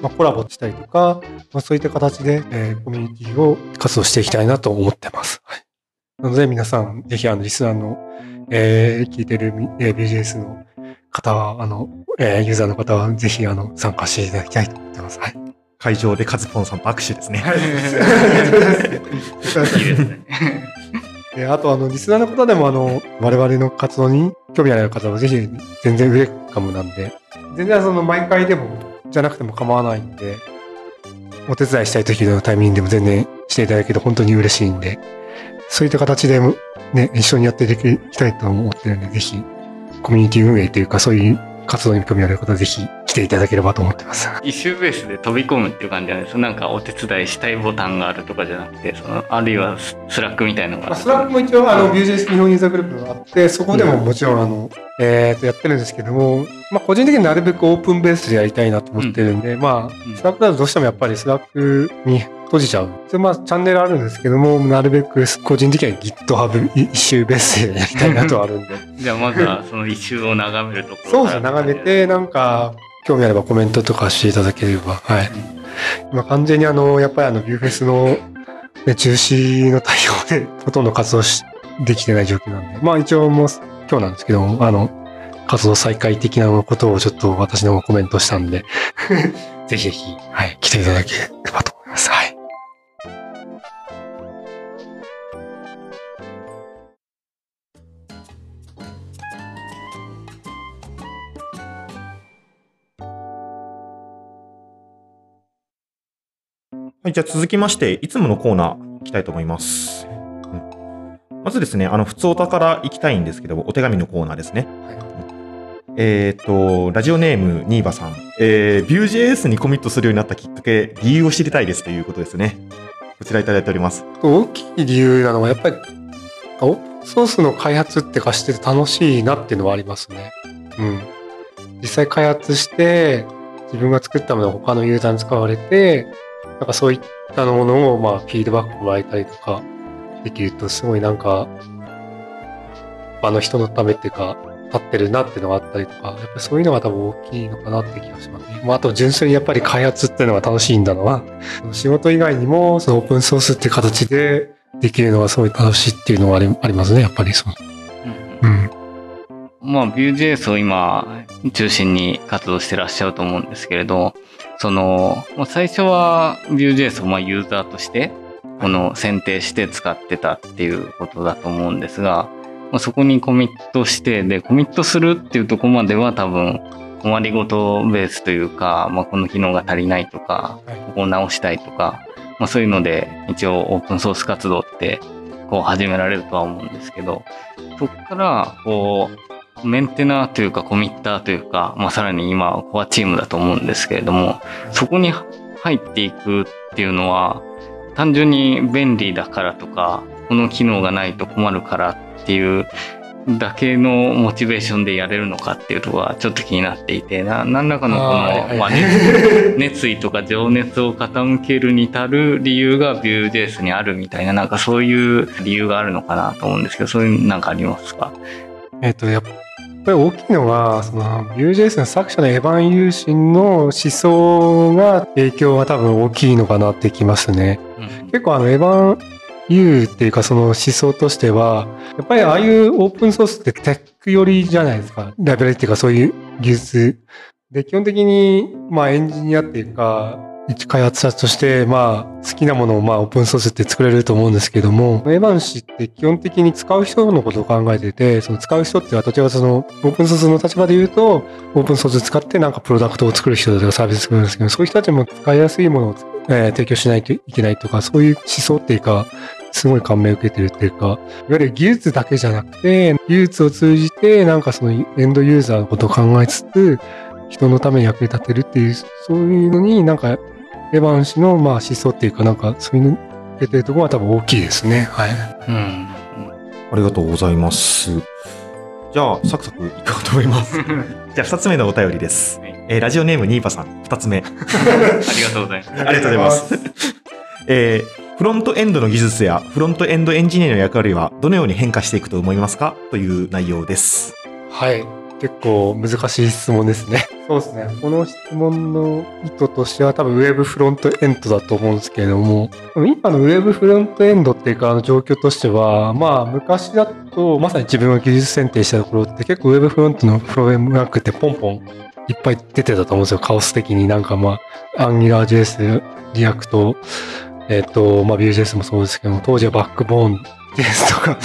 Speaker 3: まあコラボしたりとか、まあそういった形で、えーコミュニティを活動していきたいなと思ってます。はい。なので皆さん、ぜひあの、リスナーの、えー聞いてるみ、えー BGS の方は、あの、えーユーザーの方は、ぜひあの、参加していただきたいと思ってます。はい。
Speaker 1: 会場でカズポンさんと握手ですね。
Speaker 2: いいですね。
Speaker 3: であと、あの、リスナーの方でも、あの、我々の活動に興味ある方は、ぜひ、全然ウェルカムなんで、全然その、毎回でも、じゃなくても構わないんで、お手伝いしたい時のタイミングでも全然していただけると本当に嬉しいんで、そういった形でも、ね、一緒にやっていきたいと思ってるんで、ぜひ、コミュニティ運営というか、そういう活動に興味ある方は、ぜひ来ていただければと思ってます。
Speaker 2: イシューベースで飛び込むっていう感じじゃないですか。なんかお手伝いしたいボタンがあるとかじゃなくて、そのあるいはススラックみたいなのがあ
Speaker 3: まあ、
Speaker 2: る。
Speaker 3: スラックも一応、あの、Vue.js 日本ユーザーグループがあって、そこでももちろん、あの、えっと、やってるんですけども、まあ、個人的になるべくオープンベースでやりたいなと思ってるんで、ま
Speaker 2: うん
Speaker 3: あ、 Slack だとどうしてもやっぱり Slack に閉じちゃう。でまあ、チャンネルあるんですけども、なるべく個人的には GitHub 一周ベースでやりたいなとはあるんで。
Speaker 2: じゃあまずはそのイシューを眺めるところ
Speaker 3: そうですね、眺めて、なんか、興味あればコメントとかしていただければ、はい。今完全にあの、やっぱりあの、 Vue Fes の、ね、中止の対応でほとんど活動しできてない状況なんで、まあ一応もう今日なんですけども、あの、活動再開的なことをちょっと私の方コメントしたんで、ぜひぜひ、はい、来ていただければとはい、
Speaker 1: じゃあ続きまして、いつものコーナー行きたいと思います。うんまずですね、あの、普通おたから行きたいんですけど、お手紙のコーナーですね。えっ、と、ラジオネーム、ニーバさん。えー、Vue.js にコミットするようになったきっかけ、理由を知りたいですということですね。こちらいただいております。
Speaker 3: 大きい理由なのはやっぱりオープンソースの開発ってかしてて楽しいなっていうのはありますね。うん。実際開発して自分が作ったものが他のユーザーに使われて、なんかそういったものをまあフィードバックもらえたりとかできるとすごいなんか、あの人のためっていうか、立ってるなっていうのがあったりとか、やっぱりそういうのが多分大きいのかなって気がしますね。まあ、あと純粋にやっぱり開発っていうのが楽しいんだのは、仕事以外にもそのオープンソースっていう形でできるのがすごい楽しいっていうのはありありますね、やっぱりその。
Speaker 2: うん
Speaker 3: うん。
Speaker 2: まあ、Vue.js を今中心に活動してらっしゃると思うんですけれど、その、まあ最初は Vue.js をまあユーザーとして、この選定して使ってたっていうことだと思うんですが、まあ、そこにコミットして、で、コミットするっていうところまでは多分、困りごとベースというか、まあ、この機能が足りないとか、
Speaker 3: はい。
Speaker 2: ここを直したいとか、まあ、そういうので一応オープンソース活動ってこう始められるとは思うんですけど、そこからこうメンテナーというかコミッターというか、まあ、さらに今はコアチームだと思うんですけれども、そこに入っていくっていうのは単純に便利だからとか、この機能がないと困るからっていうだけのモチベーションでやれるのかっていうところはちょっと気になっていて、な何らかのこの、まあ
Speaker 3: はい
Speaker 2: 熱熱意とか情熱を傾けるに至る理由が Vue.js にあるみたいな、なんかそういう理由があるのかなと思うんですけど、そういうなんかありますか？
Speaker 3: えっ、と、やっぱり大きいのは、その Vue.js の作者のエヴァン・ユーシンの思想が影響が多分大きいのかなってきますね。
Speaker 2: うん
Speaker 3: 結構あのエヴァン・ユーっていうかその思想としては、やっぱりああいうオープンソースってテック寄りじゃないですか。ライブラリっていうかそういう技術。で、基本的にまあエンジニアっていうか、一開発者として、まあ、好きなものを、まあ、オープンソースって作れると思うんですけども、エヴァン氏って基本的に使う人のことを考えてて、その使う人っていうのは、その、オープンソースの立場で言うと、オープンソース使ってなんかプロダクトを作る人とかサービス作るんですけど、そういう人たちも使いやすいものを、えー提供しないといけないとか、そういう思想っていうか、すごい感銘を受けてるっていうか、いわゆる技術だけじゃなくて、技術を通じて、なんかそのエンドユーザーのことを考えつつ、人のために役に立てるっていう、そういうのになんか、エヴァン氏のまあ思想っていうか、なんかそういうの受けてるところは多分大きいですね。はい。
Speaker 2: うん
Speaker 1: ありがとうございます。じゃあ、サクサクいこうと思います。じゃあ、2つ目のお便りです。
Speaker 2: はい
Speaker 1: えーラジオネームニーパさん、2つ目。
Speaker 2: ありがとうございます。
Speaker 1: ありがとうございます。えーフロントエンドの技術やフロントエンドエンジニアの役割はどのように変化していくと思いますか？という内容です。
Speaker 3: はい。結構難しい質問ですね。そうですね。この質問の意図としては多分ウェブフロントエンドだと思うんですけれども、でも今のウェブフロントエンドっていうかあの状況としては、まあ昔だとまさに自分が技術選定したところって結構ウェブフロントのプログラムワークってポンポンいっぱい出てたと思うんですよ。カオス的になんかまあ、AngularJS、 React、えっ、と、まあ Vue.js もそうですけども、当時はバックボーン JS とか、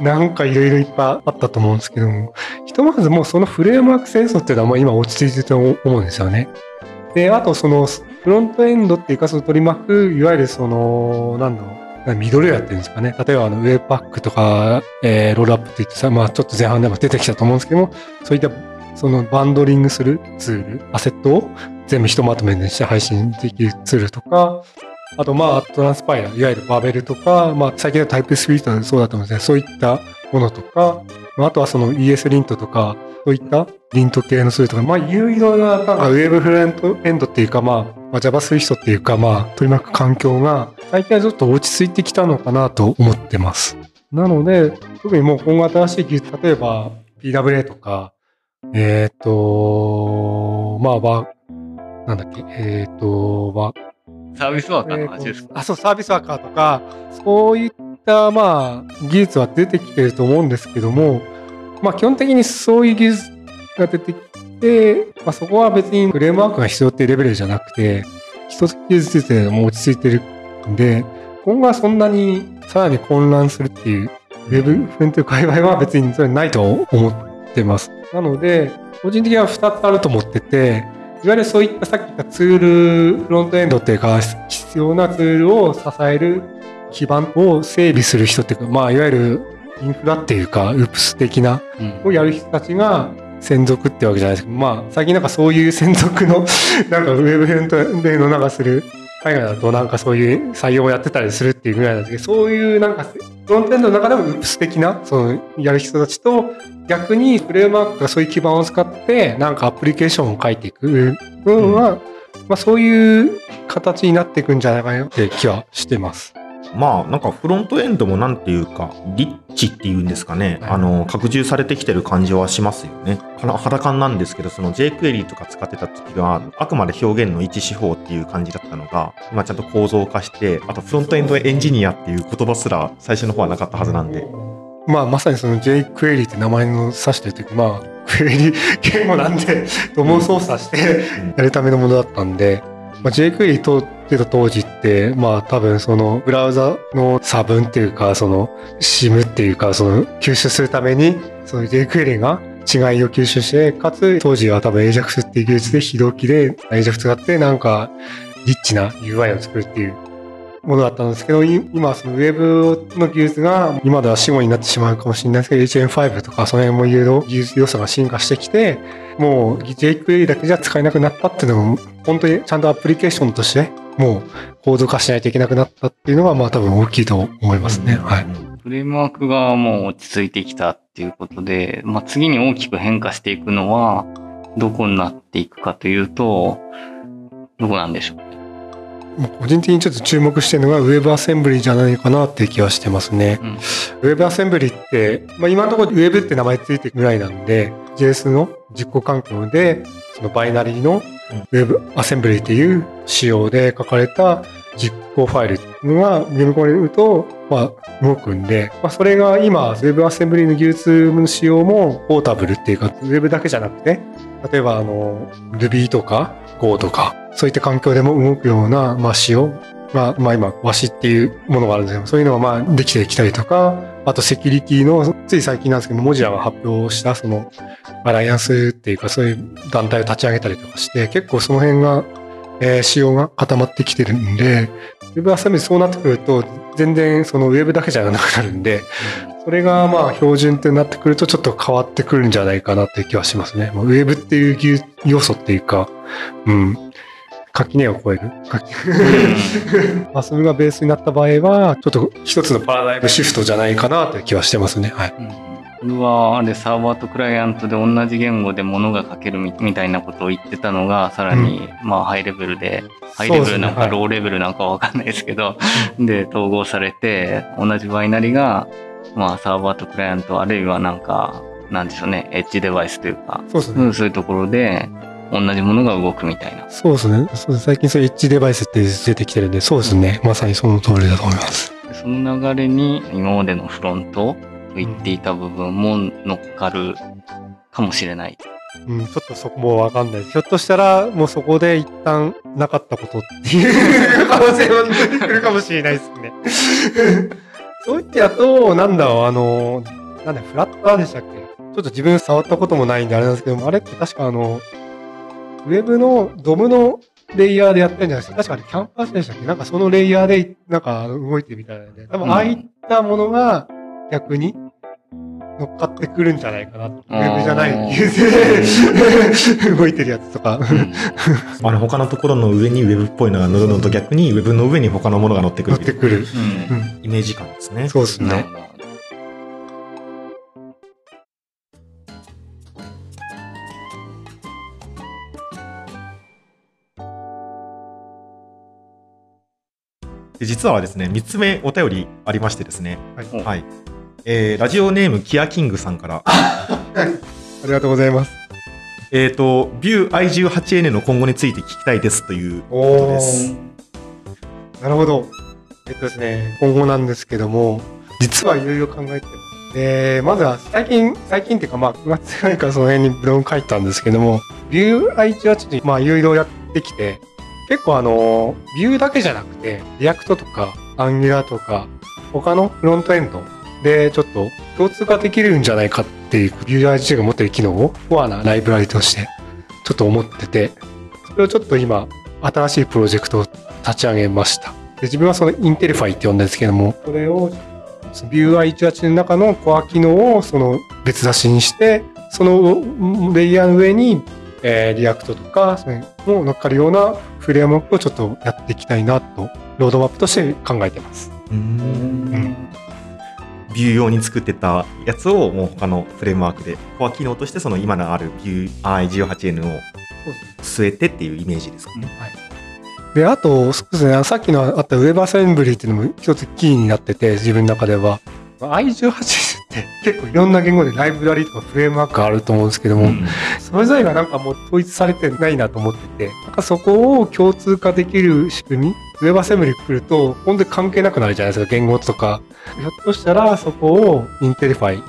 Speaker 3: なんかいろいろいっぱいあったと思うんですけども、とまずもうそのフレームワーク戦争っていうのはもう今落ち着いてると思うんですよね。で、あとそのフロントエンドっていうかその取り巻く、いわゆるその、なんだろう、ミドルウェアっていうんですかね。例えばあの webpack とか、えー Rollup って言ってさ、まあちょっと前半でも出てきたと思うんですけども、そういったそのバンドリングするツール、アセットを全部ひとまとめにして配信できるツールとか、あと、まあ、トランスパイラー、いわゆるバベルとか、まあ、最近のタイプスクリプトでそうだと思うんですね。そういったものとか、まあ、あとはその ES リントとか、そういったリント系のツールとか、まあ、いろいろな、なんか、ウェブフロントエンドっていうか、まあ、まあ、JavaScript っていうか、まあ、取り巻く環境が、最近はちょっと落ち着いてきたのかなと思ってます。なので、特にもう今後新しい技術、例えば PWA とか、えっ、と、まあ、ば、なんだっけ、えっ、と、まあ、
Speaker 2: サービスワーカーの話ですか、
Speaker 3: えーとあ、そう、サービスワーカーとか、そういった、まあ、技術は出てきてると思うんですけども、まあ、基本的にそういう技術が出てきて、まあ、そこは別にフレームワークが必要っていうレベルじゃなくて、一つ技術でも落ち着いてるんで、今後はそんなにさらに混乱するっていう、ウェブフロント界隈は別にそれないと思ってます。なので、個人的には2つあると思ってて、いわゆるそういったさっき言ったツール、フロントエンドっていうか、必要なツールを支える基盤を整備する人っていうか、まあ、いわゆるインフラっていうか、ウープス的な
Speaker 2: うん。
Speaker 3: をやる人たちが専属ってわけじゃないですけど、まあ、最近なんかそういう専属の、なんかウェブフロントエンドなんかする、海外だとなんかそういう採用をやってたりするっていうぐらいなんですけど、そういうなんかフロントエンドの中でもウープス的な、そのやる人たちと、逆にフレームワークとかそういう基盤を使って、なんかアプリケーションを書いていく部分は、まあそういう形になっていくんじゃないかなって気はしてます。
Speaker 1: まあなんかフロントエンドもなんていうかリッチっていうんですかね、
Speaker 3: はい。
Speaker 1: あの拡充されてきてる感じはしますよね。肌感なんですけどその jQuery とか使ってた時はあくまで表現の一手法っていう感じだったのが今ちゃんと構造化してあとフロントエンドエンジニアっていう言葉すら最初の方はなかったはずなんで。
Speaker 3: まあ、まさにその jQuery って名前の指してるというか、まあ、クエリ 言語なんで、ドムを操作してやるためのものだったんで、まあ、jQuery 通ってた当時って、まあ多分そのブラウザの差分っていうか、その SIM っていうか、その吸収するために、その jQuery が違いを吸収して、かつ当時は多分 AJAX っていう技術で非同期で AJAX 使ってなんかリッチな UI を作るっていうものだったんですけど、い今はそのウェブの技術が今では死後になってしまうかもしれないですけど、HM5 とかその辺もいろいろ技術要素が進化してきて、もう jQuery だけじゃ使えなくなったっていうのも、本当にちゃんとアプリケーションとして、もうコード化しないといけなくなったっていうのが、まあ多分大きいと思いますね。はい。
Speaker 2: フレームワークがもう落ち着いてきたっていうことで、まあ、次に大きく変化していくのは、どこになっていくかというと、どこなんでしょうね。
Speaker 3: 個人的にちょっと注目してるのが WebAssembly じゃないかなっていう気はしてますね。
Speaker 2: うん
Speaker 3: WebAssembly って、まあ、今のところ Web って名前ついてるぐらいなんで、JS の実行環境で、そのバイナリーの WebAssembly っていう仕様で書かれた実行ファイルっていうのが読み込まれると、まあ、動くんで、まあ、それが今 WebAssembly の技術の仕様もポータブルっていうか、Web だけじゃなくて、例えばあの Ruby とか Go とか、そういった環境でも動くような、まあ、仕様まあ、まあ今、和紙っていうものがあるんですけど、そういうのがまあできてきたりとか、あとセキュリティの、つい最近なんですけど、モジラが発表したその、アライアンスっていうか、そういう団体を立ち上げたりとかして、結構その辺が、えー仕様が固まってきてるんで、WebAssembly そうなってくると、全然その Web だけじゃなくなるんで、それがまあ標準ってなってくるとちょっと変わってくるんじゃないかなっていう気はしますね。まあ、Web っていう要素っていうか、うん、垣根を越える。垣まあ、それがベースになった場合は、ちょっと一つのパラダイムシフトじゃないかなという気はしてますね。はい。
Speaker 2: うんこれはあれサーバーとクライアントで同じ言語で物が書けるみみたいなことを言ってたのがさらにまあハイレベルでハイレベルなんかローレベルなんかわかんないですけど で統合されて同じバイナリがまあサーバーとクライアントあるいはなんかなんでしょうねエッジデバイスというか
Speaker 3: そうですね。
Speaker 2: うんそういうところで同じものが動くみたいな
Speaker 3: そうですね。最近そういうエッジデバイスって出てきてるんで、そうですね。まさにその通りだと思います。
Speaker 2: その流れに今までのフロントと言っていた部分も乗っかるかもしれない。
Speaker 3: うん、ちょっとそこもわかんない。ひょっとしたら、もうそこで一旦なかったことっていう可能性も出てくるかもしれないですね。そういってやと、なんだろう、あの、なんだ、フラッターでしたっけ？ちょっと自分触ったこともないんであれなんですけども、あれって確かあの、ウェブのドムのレイヤーでやってるんじゃないですか。確かあれキャンパスでしたっけ？なんかそのレイヤーで、なんか動いてみたいなで、多分ああいったものが逆に乗っかってくるんじゃないかな。ウェブじゃない 動いてるやつとか。
Speaker 2: うん
Speaker 1: あの他のところの上にウェブっぽいのが乗るのと逆にウェブの上に他のものが乗ってくる
Speaker 3: 乗ってくる。
Speaker 2: う
Speaker 1: イメージ感ですね。
Speaker 3: そうですね。
Speaker 2: なるほど
Speaker 1: で実はですね、3つ目お便りありましてですね、
Speaker 3: はい
Speaker 1: はいえーラジオネームキアキングさんから、
Speaker 3: ありがとうございます。
Speaker 1: えっ、と、Vue i18N の今後について聞きたいですということ
Speaker 3: お
Speaker 1: です。
Speaker 3: なるほど。えっとですね、今後なんですけども、実はいろいろ考えてます。で、まずは最近、最近っていうか、まあ、9月ぐらいからその辺にブログ書いたんですけども、Vue i18 に、まあ、いろいろやってきて、結構あの、Vue だけじゃなくて、React とか Angular とか、他のフロントエンドでちょっと共通化できるんじゃないかっていう Vue i18 が持ってる機能を、コアなライブラリとして、ちょっと思ってて、それをちょっと今、新しいプロジェクトを立ち上げました。で自分はその Intlify って呼んだんですけども、それを Vue I18n の中のコア機能をその別出しにして、そのレイヤーの上に、えー、 React とか、それも乗っかるようなフレームワークをちょっとやっていきたいなと、ロードマップとして考えてます。
Speaker 1: うーん Vue 用に作ってたやつをもう他のフレームワークで、コア機能としてその今のある Vue i18N を
Speaker 3: そうですね。
Speaker 1: 据えてっていうイメージですか？ね。
Speaker 3: はい。で、あと、そうですね、さっきのあった WebAssembly っていうのも一つキーになってて、自分の中では。i18 って結構いろんな言語でライブラリとかフレームワークあると思うんですけども、
Speaker 2: うん
Speaker 3: それぞれがなんかもう統一されてないなと思ってて、なんかそこを共通化できる仕組み、 WebAssembly 来ると、本当に関係なくなるじゃないですか、言語とか。ひょっとしたらそこを Intlify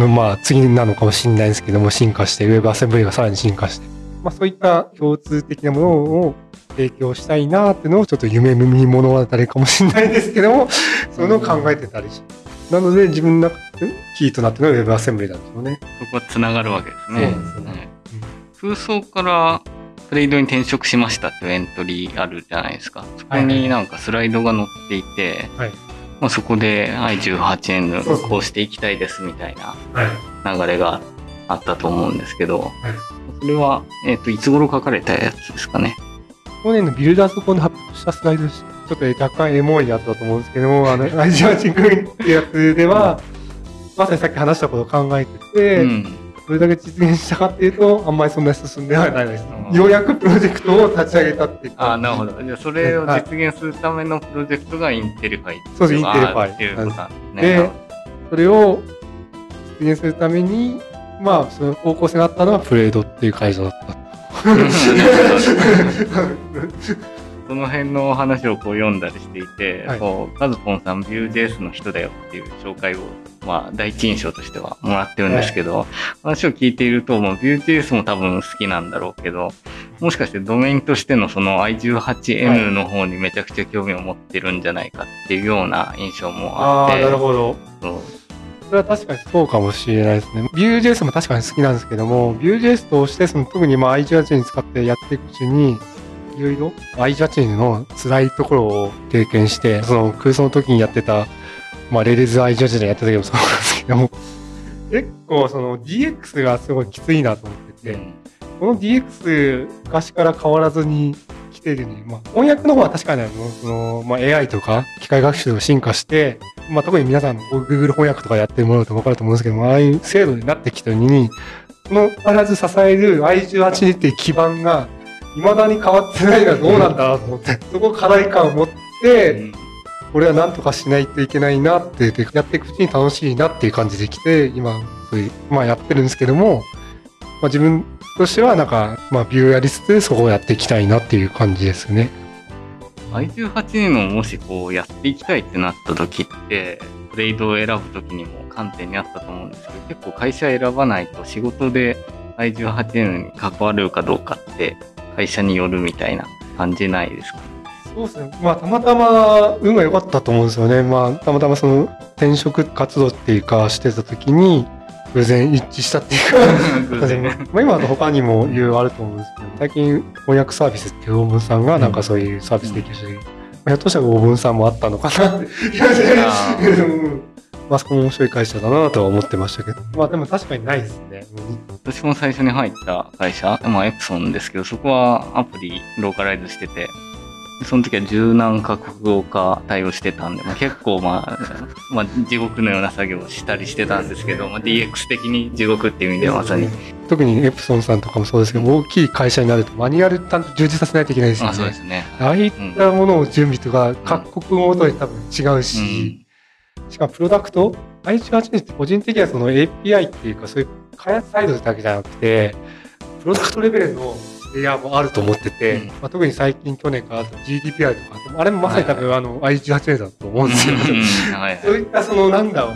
Speaker 3: のまあ次なのかもしれないですけども、進化して、ウェブアセンブリがさらに進化して、まあそういった共通的なものを提供したいなっていうのをちょっと夢見物語かもしれないですけども、そういうのを考えてたりしなので自分の中でキーとなってるのはウェブアセンブリなんですよね。
Speaker 2: そこはつながるわけですね。
Speaker 3: そうですね
Speaker 2: はい空想からトレードに転職しましたっていうエントリーあるじゃないですか。そこになんかスライドが載っていて、
Speaker 3: はい。
Speaker 2: まあ、そこで i18N
Speaker 3: そうそう
Speaker 2: こうしていきたいですみたいな
Speaker 3: はい。
Speaker 2: 流れがあったと思うんですけど、それは、えっ、と、いつ頃書かれたやつですかね？
Speaker 3: 去年の builderscon で発表したスライド。ちょっと若干エモいやつだと思うんですけども、あの、アジア人組ってやつでは、まさにさっき話したことを考えてて、
Speaker 2: うん。
Speaker 3: どれだけ実現したかっていうと、あんまりそんなに進んではないです
Speaker 2: う。ん
Speaker 3: ようやくプロジェクトを立ち上げたっていう
Speaker 2: ああ、なるほど。じゃあ、それを
Speaker 3: はい
Speaker 2: 実現するためのプロジェクトが Intlify ってい
Speaker 3: そうです Intlify
Speaker 2: っていうことなんですね。
Speaker 3: で、それを実現するために、まあ、その方向性があったのはプレードっていう会社だった。
Speaker 2: その辺の話をこう読んだりしていて、
Speaker 3: はい
Speaker 2: こうカズポンさん Vue.js の人だよっていう紹介を、まあ、第一印象としてはもらってるんですけど、話を聞いていると、もう Vue.js も多分好きなんだろうけど、もしかしてドメインとしてのその i18n の方にめちゃくちゃ興味を持ってるんじゃないかっていうような印象もあって、
Speaker 3: ほど。
Speaker 2: そう
Speaker 3: それは確かにそうかもしれないですね。Vue.js も確かに好きなんですけども、Vue.js としてその特にまあ i18 に使ってやっていくうちに、いろいろ i18 の辛いところを経験して、その空想の時にやってた、まあレールズ i18 でやった時もそうなんですけど。も、結構その DX がすごいきついなと思ってて、この DX 昔から変わらずに来てるに、まあ、翻訳の方は確かにあのその、まあ、AI とか機械学習が進化して、まあ、特に皆さん Google 翻訳とかやってもらうと分かると思うんですけども、ああいう制度になってきたのに、この必ず支える i18 っていう基盤が未だに変わってないのはどうなんだなと思って、そこ課題感を持って、
Speaker 2: うん
Speaker 3: これは何とかしないといけないなって、でやっていくうちに楽しいなっていう感じで来て、今、そういう、まあやってるんですけども、まあ自分としてはなんか、まあビューやりつつそこをやっていきたいなっていう感じですね。
Speaker 2: i18 年をもしこうやっていきたいってなった時って、トレードを選ぶ時にも観点にあったと思うんですけど、結構会社選ばないと仕事で i18 年に関わるかどうかって会社によるみたいな感じないですか？
Speaker 3: そうですね。まあたまたま運が良かったと思うんですよね。まあたまたまその転職活動っていうかしてた時に、偶然一致したっていうか、
Speaker 2: ね
Speaker 3: まあ今の他にもいろいろあると思うんですけど、最近翻訳サービスっていうオーブンさんがなんかそういうサービス提供してる、まあひょっとしたらオーブンさんもあったのかなって。まあそこも面白い会社だなとは思ってましたけど。まあでも確かにないですね。
Speaker 2: 私も最初に入った会社、まあエプソンですけど、そこはアプリローカライズしてて、でその時は十何カ国語化対応してたんで、まあ、結構まあ、まあ地獄のような作業をしたりしてたんですけど、まあ、DX 的に地獄っていう意味ではまさに。
Speaker 3: 特にエプソンさんとかもそうですけど、大きい会社になるとマニュアルちゃんと充実させないといけないですよ
Speaker 2: あ
Speaker 3: ね。
Speaker 2: そうですね。
Speaker 3: ああいったものを準備とか、各国ごとに多分違うし、しかもプロダクト ?i18 って個人的にはその API っていうか、そういう開発サイドだけじゃなくて、プロダクトレベルのレイヤーもあると思ってて、
Speaker 2: うん。
Speaker 3: まあ、特に最近去年から GDPR とか、あれもまさに多分あの i18 だと思うんですよ。
Speaker 2: はい
Speaker 3: そういったそのなんだろう、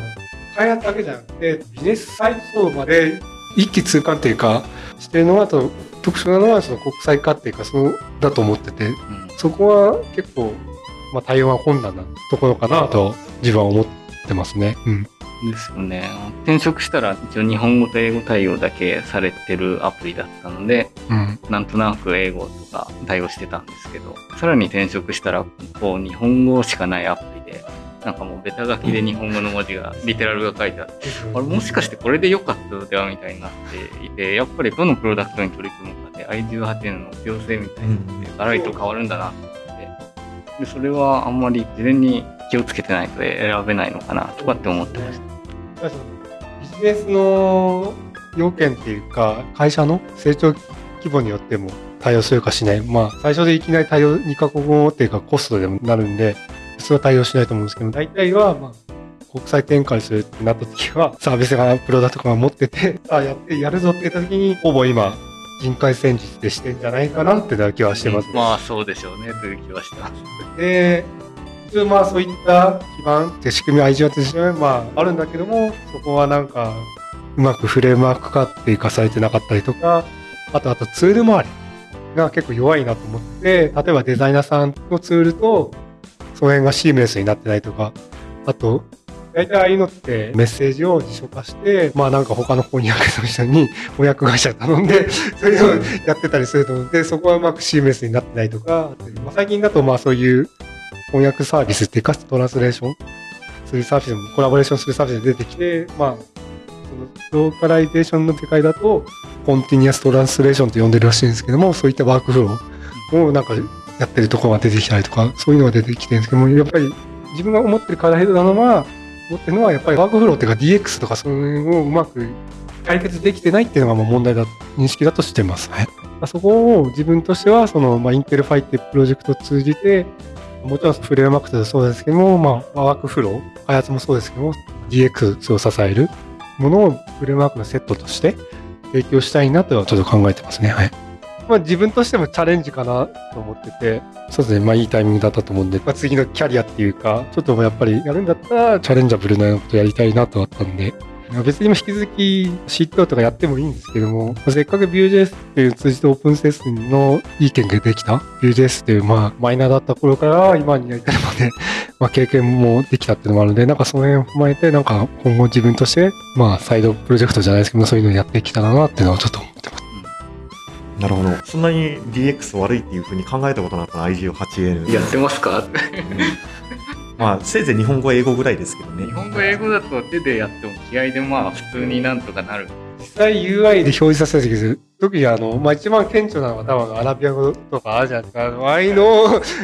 Speaker 3: 開発だけじゃなくて、ビジネスサイトまで一気通貫っていうか、してるのは、あと特殊なのはその国際化っていうか、そうだと思ってて、
Speaker 2: うん。
Speaker 3: そこは結構、まあ、対応は困難なところかなと自分は思ってますね。うん。
Speaker 2: ですよね。転職したら一応日本語と英語対応だけされてるアプリだったので、
Speaker 3: うん。
Speaker 2: なんとなく英語とか対応してたんですけど、さらに転職したら、こう日本語しかないアプリで、なんかもうベタ書きで日本語の文字が、リテラルが書いてあって、あれもしかしてこれで良かったのではみたいになっていて、やっぱりどのプロダクトに取り組むかで i18 の必要性みたいなのってガラリと変わるんだなと思って、でそれはあんまり事前に気をつけてないと選べないのかなとかって思ってました。
Speaker 3: ビジネスの要件っていうか、会社の成長規模によっても対応するかしない。まあ、最初でいきなり対応2カ国語っていうかコストでもなるんで、普通は対応しないと思うんですけど、大体は、まあ、国際展開するってなった時は、サービスが、プロダクトが持ってて、あ、やって、やるぞって言った時に、ほぼ今、人海戦術でしてんじゃないかなってだけはしてます、
Speaker 2: まあ、そうでしょうね、という気はしてます。
Speaker 3: で、普通まあそういった基盤って仕組みは IGR としてまああるんだけども、そこはなんか、うまくフレームワーク化って生かされてなかったりとか、あとあとツール周りが結構弱いなと思って、例えばデザイナーさんのツールと、その辺がシームレスになってないとか、あと、大体ああいうのってメッセージを辞書化して、まあなんか他の翻訳の人に翻訳会社頼んで、そういうのをやってたりすると思うんで、そこはうまくシームレスになってないとか、ま、最近だとまあそういう翻訳サービスっていうか、トランスレーションするサービスも、コラボレーションするサービスで出てきて、まあ、そのローカライゼーションの世界だと、 continuous translation と呼んでるらしいんですけども、そういったワークフローをなんかやってるところが出てきたりとか、そういうのが出てきてるんですけども、やっぱり自分が思ってる課題なのは、思ってるのは、やっぱりワークフローっていうか DX とかそういうのをうまく解決できてないっていうのが問題だ、認識だとしてます。はい。そこを自分としては、その、まあ、 Intlify っていうプロジェクトを通じて、もちろんフレームワークとそうですけども、まあ、ワークフロー、開発もそうですけども、DX を支えるものをフレームワークのセットとして提供したいなとはちょっと考えてますね。はい。まあ、自分としてもチャレンジかなと思ってて、そうですね、まあいいタイミングだったと思うんで、まあ、次のキャリアっていうか、ちょっともやっぱりやるんだったら challengeable なことやりたいなとあったんで、別に引き続き CTO とかやってもいいんですけども、せっかく Vue.js っていう通じてオープンセースのいい件ができた？Vue.js っていうまあマイナーだった頃から今にやりたいまで まあ経験もできたっていうのもあるので、なんかその辺を踏まえて、なんか今後自分としてまあサイドプロジェクトじゃないですけどそういうのをやっていきたらなっていうのはちょっと思ってます。
Speaker 1: なるほど。そんなに DX 悪いっていうふうに考えたことなかった IG8N。
Speaker 2: やってますか、
Speaker 1: まあ、せいぜい日本語、英語ぐらいですけどね。
Speaker 2: 日本語、英語だと手でやっても気合でまあ普通になんとかなる。
Speaker 3: 実際 UI で表示させる時特にあの、まあ、一番顕著なのは多分アラビア語とかあるじゃないですか。あの、あいの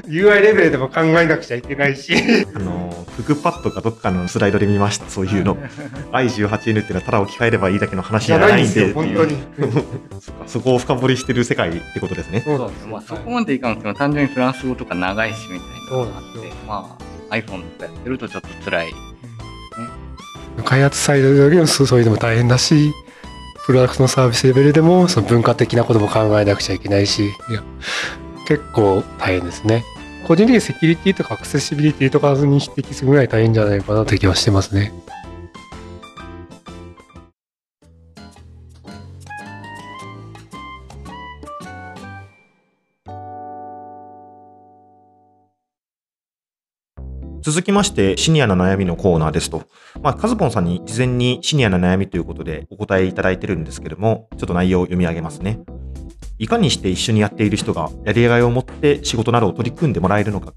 Speaker 3: UI レベルでも考えなくちゃいけないし。
Speaker 1: あの、クックパッドかどっかのスライドで見ました、そういうの。i18N っていうのはただ置き換えればいいだけの話じゃないんで。
Speaker 3: 本当に。
Speaker 1: そそこを深掘りしてる世界ってことですね。
Speaker 2: そうなんですよ。まあ、そこまでいかんですけど、単純にフランス語とか長いしみたいなのがあって、まあ、iPhone とかやってるとちょっと辛い。
Speaker 3: 開発サイドよりもそういうのも大変だし、プロダクトのサービスレベルでもその文化的なことも考えなくちゃいけないし、いや、結構大変ですね。個人的にセキュリティとかアクセシビリティとかに匹敵するぐらい大変じゃないかなという気はしてますね。
Speaker 1: 続きまして、シニアの悩みのコーナーですと。まあ、カズポンさんに事前にシニアの悩みということでお答えいただいてるんですけども、ちょっと内容を読み上げますね。いかにして一緒にやっている人がやりがいを持って仕事などを取り組んでもらえるのか。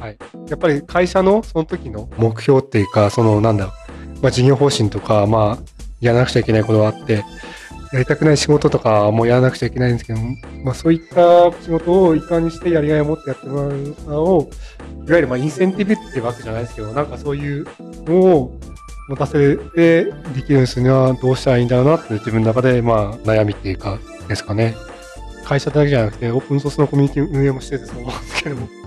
Speaker 3: はい。やっぱり会社のその時の目標っていうか、そのなんだ、まあ、事業方針とか、まあ、やらなくちゃいけないことがあって、やりたくない仕事とかもやらなくちゃいけないんですけど、まあ、そういった仕事をいかにしてやりがいを持ってやってもらうのを、いわゆるまあインセンティブっていうわけじゃないですけど、なんかそういうのを持たせてできるようにするにはどうしたらいいんだろうなって自分の中でまあ悩みっていうかですかね。会社だけじゃなくてオープンソースのコミュニティ運営もしててそう思うんですけども。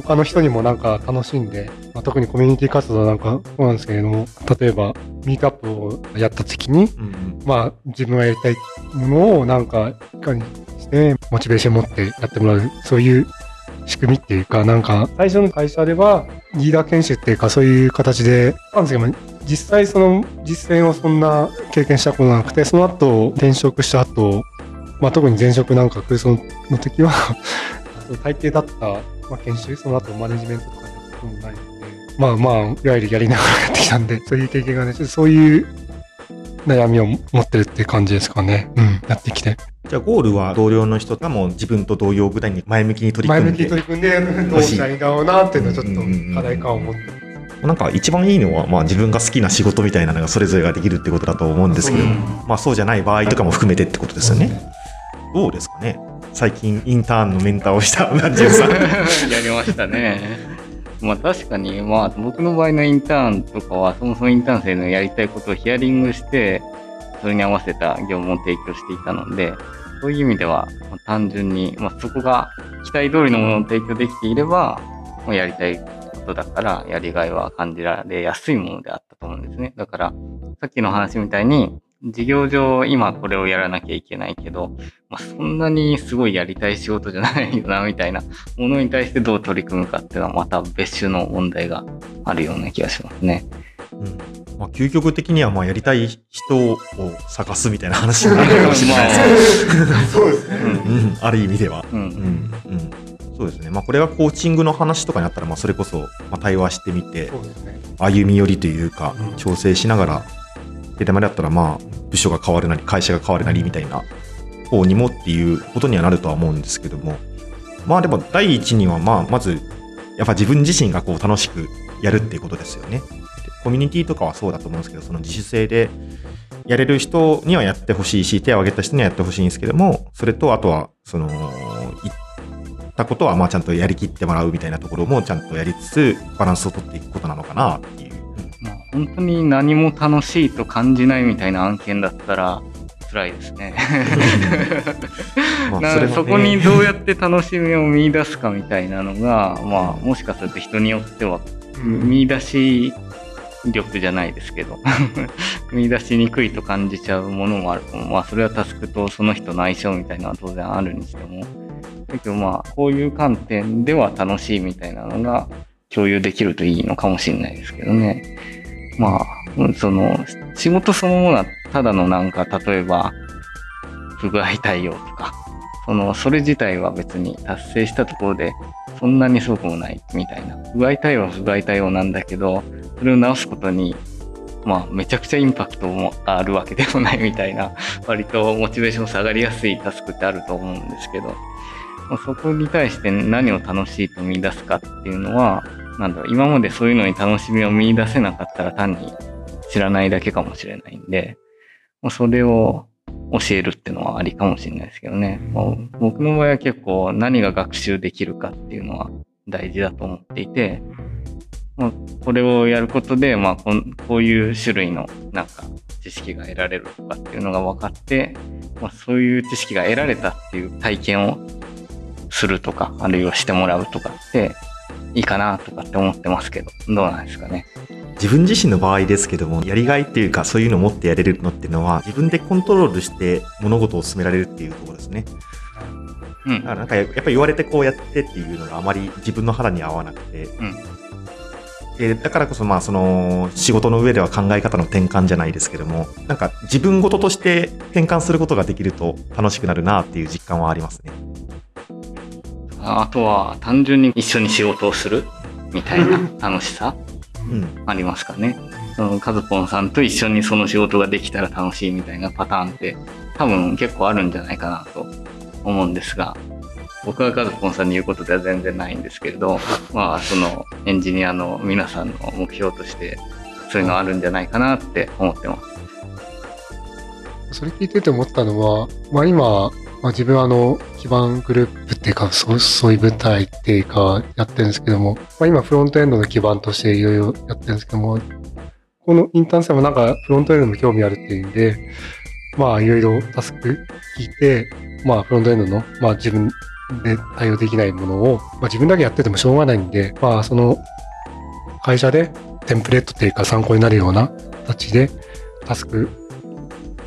Speaker 3: 他の人にもなんか楽しんで、まあ、特にコミュニティ活動なんかそうなんですけれども、例えばミートアップをやった時に、うん、まあ自分がやりたいものをなんかいかにしてモチベーション持ってやってもらう、そういう仕組みっていうか、なんか最初の会社ではリーダー研修っていうかそういう形で、なんですけど、実際その実践をそんな経験したことなくて、その後転職した後、まあ特に前職なんか空想の時は 大抵だったまあ、研修、その後マネジメントとかやったこともないので、まあまあ、いわゆるやりながらやってきたんで、そういう経験がね、そういう悩みを持ってるって感じですかね。うん、やってきて。
Speaker 1: じゃあゴールは同僚の人がもう自分と同様ぐらいに前向きに取り組んで。
Speaker 3: 前向きに取り組んで、どうしたらいいんだろうなっていうのはちょっと課題感を持って。
Speaker 1: なんか一番いいのは、まあ、自分が好きな仕事みたいなのがそれぞれができるってことだと思うんですけど、まあ、そうじゃない場合とかも含めてってことですよね。どうですかね最近インターンのメンターをした南
Speaker 2: 十さんやりましたねまあ確かにまあ僕の場合のインターンとかはそもそもインターン生のやりたいことをヒアリングしてそれに合わせた業務を提供していたのでそういう意味では、ま単純に、まあ、そこが期待通りのものを提供できていれば、まやりたいことだから、やりがいは感じられやすいものであったと思うんですね。だから、さっきの話みたいに、事業上今これをやらなきゃいけないけど、まあ、そんなにすごいやりたい仕事じゃないよな、みたいなものに対してどう取り組むかっていうのはまた別種の問題があるような気がしますね。
Speaker 1: うんまあ、究極的にはまあやりたい人を探すみたいな話になるかもしれないですけど、
Speaker 3: そうですね。
Speaker 2: うん
Speaker 1: うん、ある意味では。
Speaker 2: うん
Speaker 1: うんうん、そうですね。まあ、これはコーチングの話とかになったら、まあ、それこそ、まあ、対話してみて。歩み寄りというか
Speaker 3: うん、
Speaker 1: 調整しながら、で、まであったら、まあ、部署が変わるなり、会社が変わるなりみたいな方にもっていうことにはなるとは思うんですけども、まあ、でも、第一には、まあ、まず、やっぱ自分自身がこう楽しくやるっていうことですよね。コミュニティとかはそうだと思うんですけど、その自主性でやれる人にはやってほしいし、手を挙げた人にはやってほしいんですけども、それと、あとは、その、言ったことは、まあ、ちゃんとやりきってもらうみたいなところもちゃんとやりつつ、バランスを取っていくことなのかなっていう。
Speaker 2: まあ、本当に何も楽しいと感じないみたいな案件だったら辛いですね。
Speaker 1: まあ
Speaker 2: な
Speaker 1: それもね。
Speaker 2: そこにどうやって楽しみを見出すかみたいなのが、まあ、もしかすると人によっては見出し力じゃないですけど 見出しにくいと感じちゃうものもある。かもまあそれはタスクとその人の相性みたいなのは当然あるにしても。だけどまあこういう観点では楽しいみたいなのが共有できるといいのかもしれないですけどねまあその仕事そのものはただのなんか例えば不具合対応とかそのそれ自体は別に達成したところでそんなにすごくもないみたいな。不具合対応は不具合対応なんだけどそれを直すことにまあめちゃくちゃインパクトもあるわけでもないみたいな 割とモチベーション下がりやすいタスクってあると思うんですけどそこに対して何を楽しいと見出すかっていうのはなんだろう今までそういうのに楽しみを見出せなかったら単に知らないだけかもしれないんで、まあそれを教えるっていうのはありかもしれないですけどね。まあ僕の場合は結構何が学習できるかっていうのは大事だと思っていて、まあ、これをやることで、まあこ、こういう種類のなんか知識が得られるとかっていうのが分かって、まあ、そういう知識が得られたっていう体験をするとか、あるいはしてもらうとかっていいかなとかって思ってますけど、どうなんですかね。
Speaker 1: 自分自身の場合ですけども、やりがいっていうか、そういうのを持ってやれるのっていうのは、自分でコントロールして物事を進められるっていうところですね。
Speaker 2: うん
Speaker 1: だからなんかやっぱり言われてこうやってっていうのがあまり自分の肌に合わなくて、
Speaker 2: うん
Speaker 1: でだからこそまあその仕事の上では考え方の転換じゃないですけどもなんか自分事として転換することができると楽しくなるなっていう実感はありますね。
Speaker 2: あとは単純に一緒に仕事をするみたいな楽しさ
Speaker 1: うん、
Speaker 2: ありますかね。そのカズポンさんと一緒にその仕事ができたら楽しいみたいなパターンって多分結構あるんじゃないかなと思うんですが、僕がカズポンさんに言うことでは全然ないんですけれど、まあそのエンジニアの皆さんの目標としてそういうのあるんじゃないかなって思ってます。
Speaker 3: それ聞いてて思ったのは、まあ今、まあ、自分はあの、基盤グループっていうか、そうそういう舞台っていうか、やってるんですけども、まあ今フロントエンドの基盤としていろいろやってるんですけども、このインターン生もなんかフロントエンドにも興味あるっていうんで、まあいろいろタスク聞いて、まあフロントエンドの、まあ自分で対応できないものを、まあ自分だけやっててもしょうがないんで、まあその会社でテンプレートっていうか参考になるような形でタスク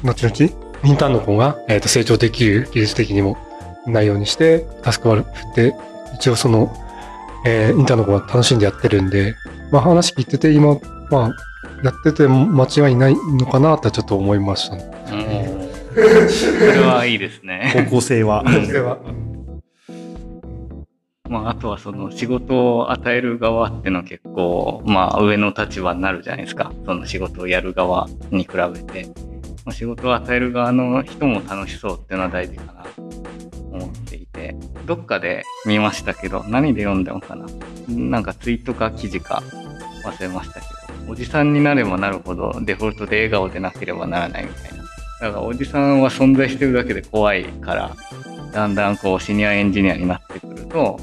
Speaker 3: 後々、インターンの子が、えーと成長できる技術的にもないようにして、タスクを振って、一応その、えーインターンの子が楽しんでやってるんで、まあ話聞いてて今、まあ、やってても間違いないのかなってちょっと思いましたね。
Speaker 2: うんそれはいいですね。
Speaker 1: 方向性は。
Speaker 2: うん
Speaker 3: それは。
Speaker 2: まあ、あとはその仕事を与える側ってのは結構、まあ、上の立場になるじゃないですか。その仕事をやる側に比べて。まあ、仕事を与える側の人も楽しそうっていうのは大事かなと思っていて、どっかで見ましたけど、何で読んだのかな。なんかツイートか記事か忘れましたけど、おじさんになればなるほどデフォルトで笑顔でなければならないみたいな。だからおじさんは存在してるだけで怖いから、だんだんこうシニアエンジニアになってくると、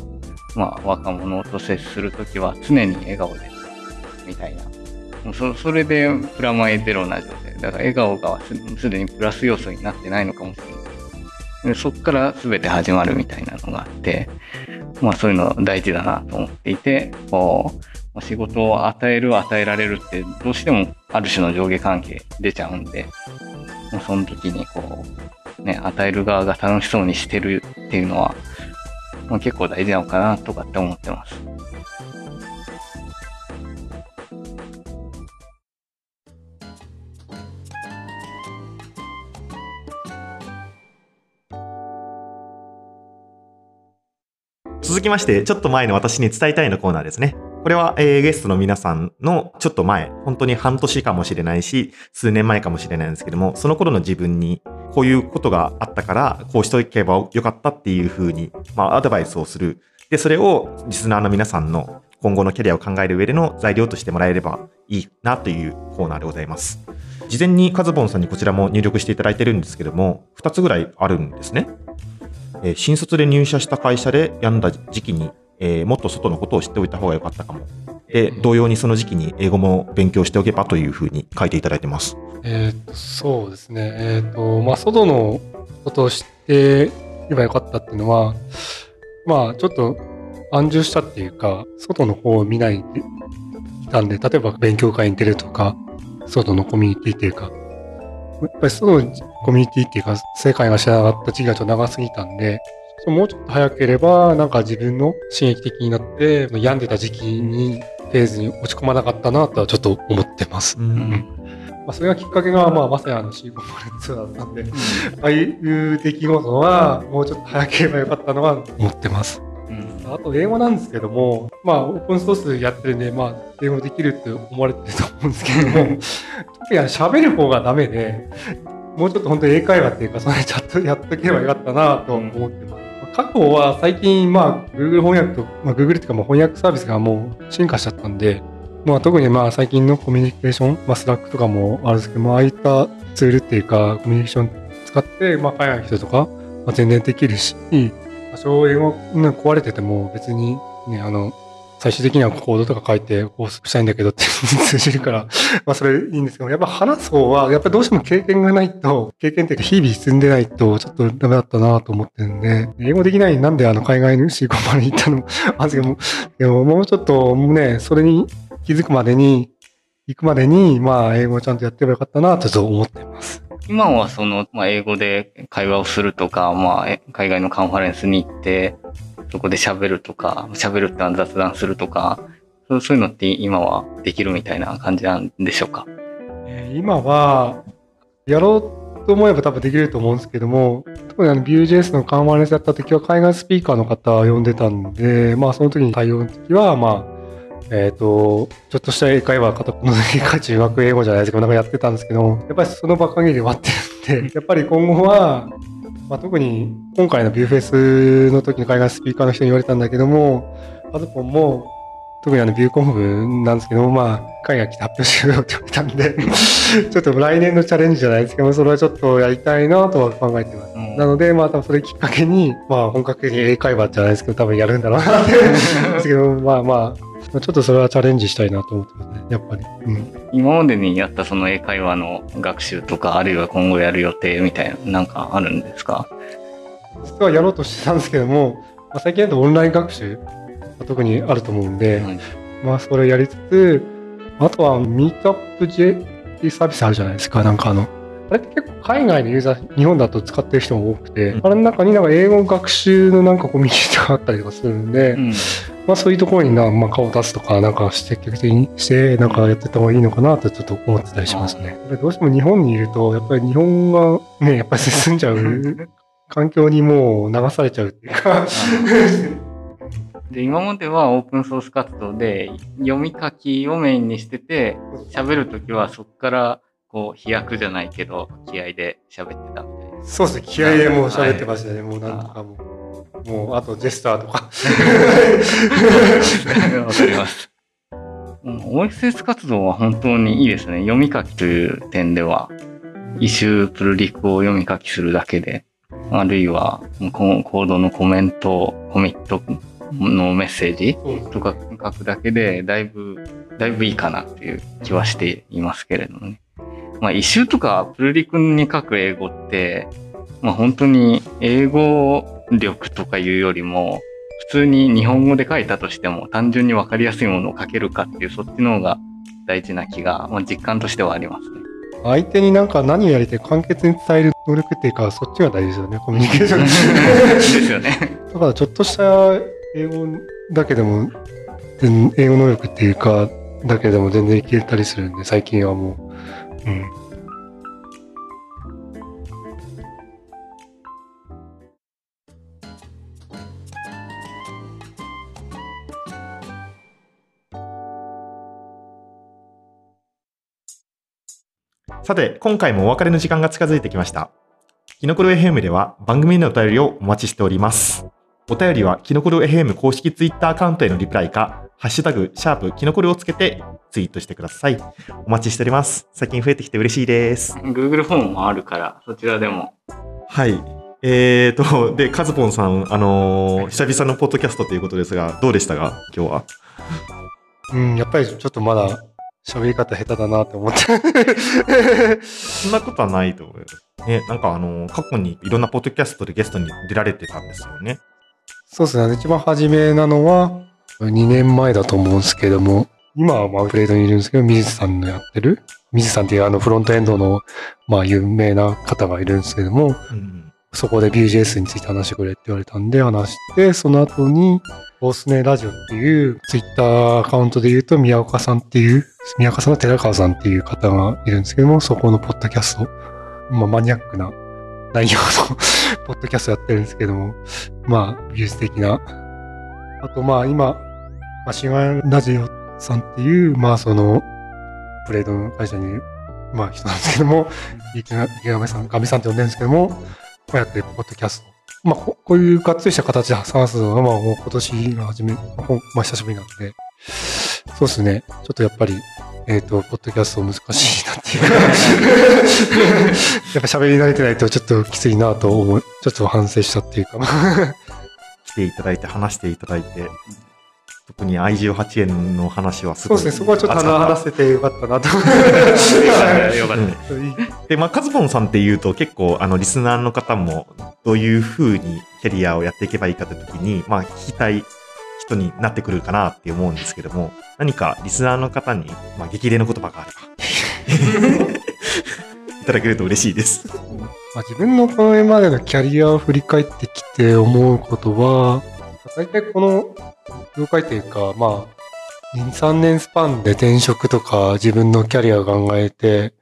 Speaker 2: まあ若者と接するときは常に笑顔で、みたいな。もうそそれでプラマイゼロな状態。だから笑顔がすでにプラス要素になってないのかもしれない。でそこから全て始まるみたいなのがあって、まあそういうの大事だなと思っていて、こう、仕事を与える、与えられるって、どうしてもある種の上下関係出ちゃうんで、まあその時にこう、ね、与える側が楽しそうにしてるっていうのは、ま、結構大事なのかなとかって思ってます。
Speaker 1: 続きまして、ちょっと前の私に伝えたいのコーナーですね。これは、えーゲストの皆さんのちょっと前、本当に半年かもしれないし、数年前かもしれないんですけども、その頃の自分に、こういうことがあったから、こうしておけばよかったっていうふうに、まあ、アドバイスをする。で、それをリスナーの皆さんの今後のキャリアを考える上での材料としてもらえればいいなというコーナーでございます。事前にカズボンさんにこちらも入力していただいてるんですけども、2つぐらいあるんですね。えー新卒で入社した会社で病んだ時期に、えーもっと外のことを知っておいた方が良かったかも。で、同様にその時期に英語も勉強しておけばというふうに書いていただいてます。
Speaker 3: えっ、と、そうですね。えっ、と、まあ、外のことを知ってればよかったっていうのは、まあ、ちょっと安住したっていうか、外の方を見ないでいたんで、例えば勉強会に出るとか、外のコミュニティっていうか、やっぱり外のコミュニティっていうか、世界が知らなかった時期がちょっと長すぎたんで、もうちょっと早ければ、なんか自分の刺激的になって、病んでた時期にフェーズに落ち込まなかったなとはちょっと思ってます。
Speaker 1: う
Speaker 2: うん
Speaker 3: まあ、それがきっかけが、まあ、まさにあの C5 マルツだったんで、ああいう出来事は、もうちょっと早ければよかったのは思ってます。
Speaker 2: うん
Speaker 3: あと、英語なんですけども、まあ、オープンソースやってるんで、まあ、英語できるって思われてると思うんですけども、特にあの喋る方がダメで、もうちょっと本当に英会話っていうか、それちゃんとやっとけばよかったなと思ってます。過去は最近、まあ、Google 翻訳と、まあ、Google っていうか、もう翻訳サービスがもう進化しちゃったんで、まあ、特にまあ最近のコミュニケーション、まあ、 Slack とかもあるんですけど、まあ、ああいったツールっていうか、コミュニケーション使って、まあ、海外の人とか、まあ、全然できるし、多少英語が壊れてても別にね、あの、最終的にはコードとか書いて、こうしたいんだけどって通じるから、まあそれいいんですけど、やっぱ話す方は、やっぱりどうしても経験がないと、経験っていうか日々積んでないと、ちょっとダメだったなと思ってるんで、英語できないなんであの海外のシーコンまで行ったのもあるんですけども、でももうちょっとね、それに気づくまでに、行くまでに、まあ英語をちゃんとやってればよかったなとちょっと思ってます。
Speaker 2: 今はその、まあ、英語で会話をするとか、まあ、海外のカンファレンスに行って、そこで喋るとか、喋るってのは雑談するとか、そういうのって今はできるみたいな感じなんでしょうか？
Speaker 3: 今は、やろうと思えば多分できると思うんですけども、特にあの Vue.js のカンファレンスやった時は海外スピーカーの方を呼んでたんで、まあその時に対応の時は、まあ、えっ、と、ちょっとした英会話、片言の英会中学英語じゃないですけど、なんかやってたんですけども、やっぱりその場限りで終わってるんで、やっぱり今後は、まあ、特に今回のビューフェスの時の海外スピーカーの人に言われたんだけども、パズポンも、特にあのビューコンフなんですけども、まあ、海外来て発表しようよって言われたんで、ちょっと来年のチャレンジじゃないですけども、それはちょっとやりたいなとは考えてます。
Speaker 2: うん
Speaker 3: なので、まあ、多分それきっかけに、まあ、本格的に英会話じゃないですけど、多分やるんだろうなって思うんですけど、まあまあ、ちょっとそれはチャレンジしたいなと思ってますね、やっぱり。うん。
Speaker 2: 今までにやったその英会話の学習とか、あるいは今後やる予定みたいな、なんかあるんですか？
Speaker 3: 実はやろうとしてたんですけども、まあ、最近だとオンライン学習が特にあると思うんで、
Speaker 2: はい
Speaker 3: まあそれをやりつつ、あとはミートアップ J っていうサービスあるじゃないですか、なんかあの、あれって結構海外のユーザー、日本だと使ってる人も多くて、
Speaker 1: うん
Speaker 3: あれの中になんか英語学習のなんかコミュニティがあったりとかするんで、
Speaker 2: うん。
Speaker 3: まあそういうところにな、まあ、顔を出すとか、なんか積極的にして、なんかやってた方がいいのかなとちょっと思ってたりしますね。やっぱりどうしても日本にいると、やっぱり日本がね、やっぱり進んじゃう環境にもう流されちゃうっていうか、
Speaker 2: で、今まではオープンソース活動で読み書きをメインにしてて、喋るときはそこからこう飛躍じゃないけど気合で喋ってたみたいな。
Speaker 3: そうですね、気合でもう喋ってましたね、もうなんとかもう。もう、あとジェスターとか。
Speaker 2: わかります。うん OSS 活動は本当にいいですね。読み書きという点では、イシュープルリクを読み書きするだけで、あるいはココードのコメント、コミットのメッセージとか書くだけで、だいぶ、だいぶいいかなっていう気はしていますけれどもね。まあ、イシューとかプルリクに書く英語って、まあ本当に英語力とかいうよりも、普通に日本語で書いたとしても単純に分かりやすいものを書けるかっていうそっちの方が大事な気が、まあ、実感としてはありますね。
Speaker 3: 相手になんか何をやりたい簡潔に伝える能力っていうか、そっちが大事ですよね、コミュニケーション。
Speaker 2: ですよね。
Speaker 3: だからちょっとした英語だけでも、全英語能力っていうか、だけでも全然いけたりするんで、最近はもう。うん。
Speaker 1: さて、今回もお別れの時間が近づいてきました。キノコロ FM では番組へのお便りをお待ちしております。お便りはキノコロ FM 公式ツイッターアカウントへのリプライか、ハッシュタグ、シャープキノコロをつけてツイートしてください。お待ちしております。最近増えてきて嬉しいです。
Speaker 2: Google フォームもあるから、そちらでも。
Speaker 1: はい。えーと、で、カズポンさん、あのー久々のポッドキャストということですが、どうでしたか？今日は。
Speaker 3: うん、やっぱりちょっとまだ喋り方下手だなって思って。
Speaker 1: そんなことはないと思います。ね、なんかあのー過去にいろんなポッドキャストでゲストに出られてたんですよね。
Speaker 3: そうですね。一番初めなのは、2年前だと思うんですけども、今はまあプレードにいるんですけど、水さんのやってる、水さんっていうあのフロントエンドのまあ有名な方がいるんですけども、
Speaker 1: うん。
Speaker 3: そこで Vue.js について話してくれって言われたんで話して、その後に、ボスネラジオっていうツイッターアカウントで言うと宮岡さんっていう、宮岡さんの寺川さんっていう方がいるんですけども、そこのポッドキャスト、まあマニアックな内容の ポッドキャストやってるんですけども、まあ、美術的な。あとまあ今、マシンガンラジオさんっていう、まあその、プレードの会社にいる、まあ人なんですけども、池上さん、ガミさんって呼んでるんですけども、まあやってるポッドキャスト。まあここういうがっつりした形で話すのは、まあもう今年が初め、まあ久しぶりなんで、そうですね。ちょっとやっぱり、えっ、と、ポッドキャスト難しいなっていうか、やっぱ喋り慣れてないとちょっときついなと思う、ちょっと反省したっていうか、
Speaker 1: 来ていただいて話していただいて、特に I18 円の話はすごい。
Speaker 3: そうですね。そこはちょっと話せてよかったなと。
Speaker 2: よかったよかった
Speaker 1: うんで、まあ、カズポンさんっていうと結構、あの、リスナーの方もどういうふうにキャリアをやっていけばいいかって時に、まあ、聞きたい人になってくるかなって思うんですけども、何かリスナーの方に、まあ、激励の言葉があれば、いただけると嬉しいです。
Speaker 3: まあ、自分のこれまでのキャリアを振り返ってきて思うことは、大体この業界というか、まあ、2、3年スパンで転職とか自分のキャリアを考えて、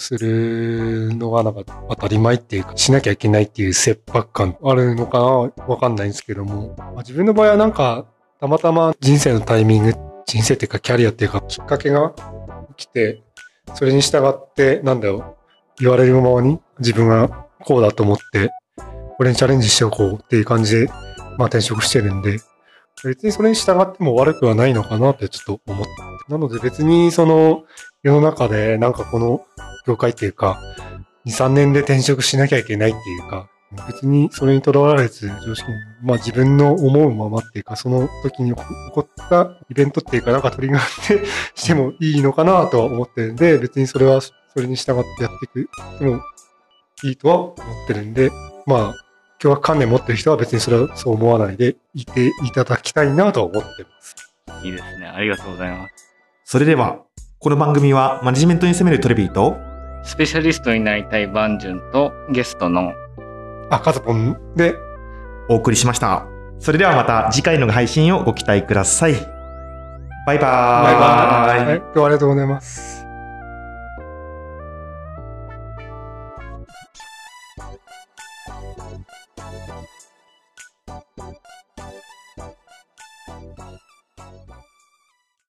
Speaker 3: するのがなんか当たり前っていうか、しなきゃいけないっていう切迫感あるのかなわかんないんですけども、まあ、自分の場合はなんか、たまたま人生のタイミング、人生っていうかキャリアっていうか、きっかけが起きて、それに従って、なんだろう、言われるままに自分がこうだと思って、これにチャレンジしておこうっていう感じで、まあ転職してるんで、別にそれに従っても悪くはないのかなってちょっと思って。なので別にその世の中でなんかこの業界っていうか、2、3年で転職しなきゃいけないっていうか、別にそれにとらわれず常識に、まあ自分の思うままっていうか、その時に起こったイベントっていうか、なんかトリガーって してもいいのかなとは思ってるんで、別にそれはそれに従ってやっていくでもいいとは思ってるんで、まあ、今日は観念持ってる人は別にそれはそう思わないでいていただきたいなとは思ってます。
Speaker 2: いいですね。ありがとうございます。
Speaker 1: それでは、この番組はマネジメントに攻めるトレビーと、
Speaker 2: スペシャリストになりたいバンジュンとゲストの
Speaker 3: あ、カズポンで、
Speaker 1: お送りしました。それではまた次回の配信をご期待ください。バイバーイ。
Speaker 3: はい、今日はありがとうございます。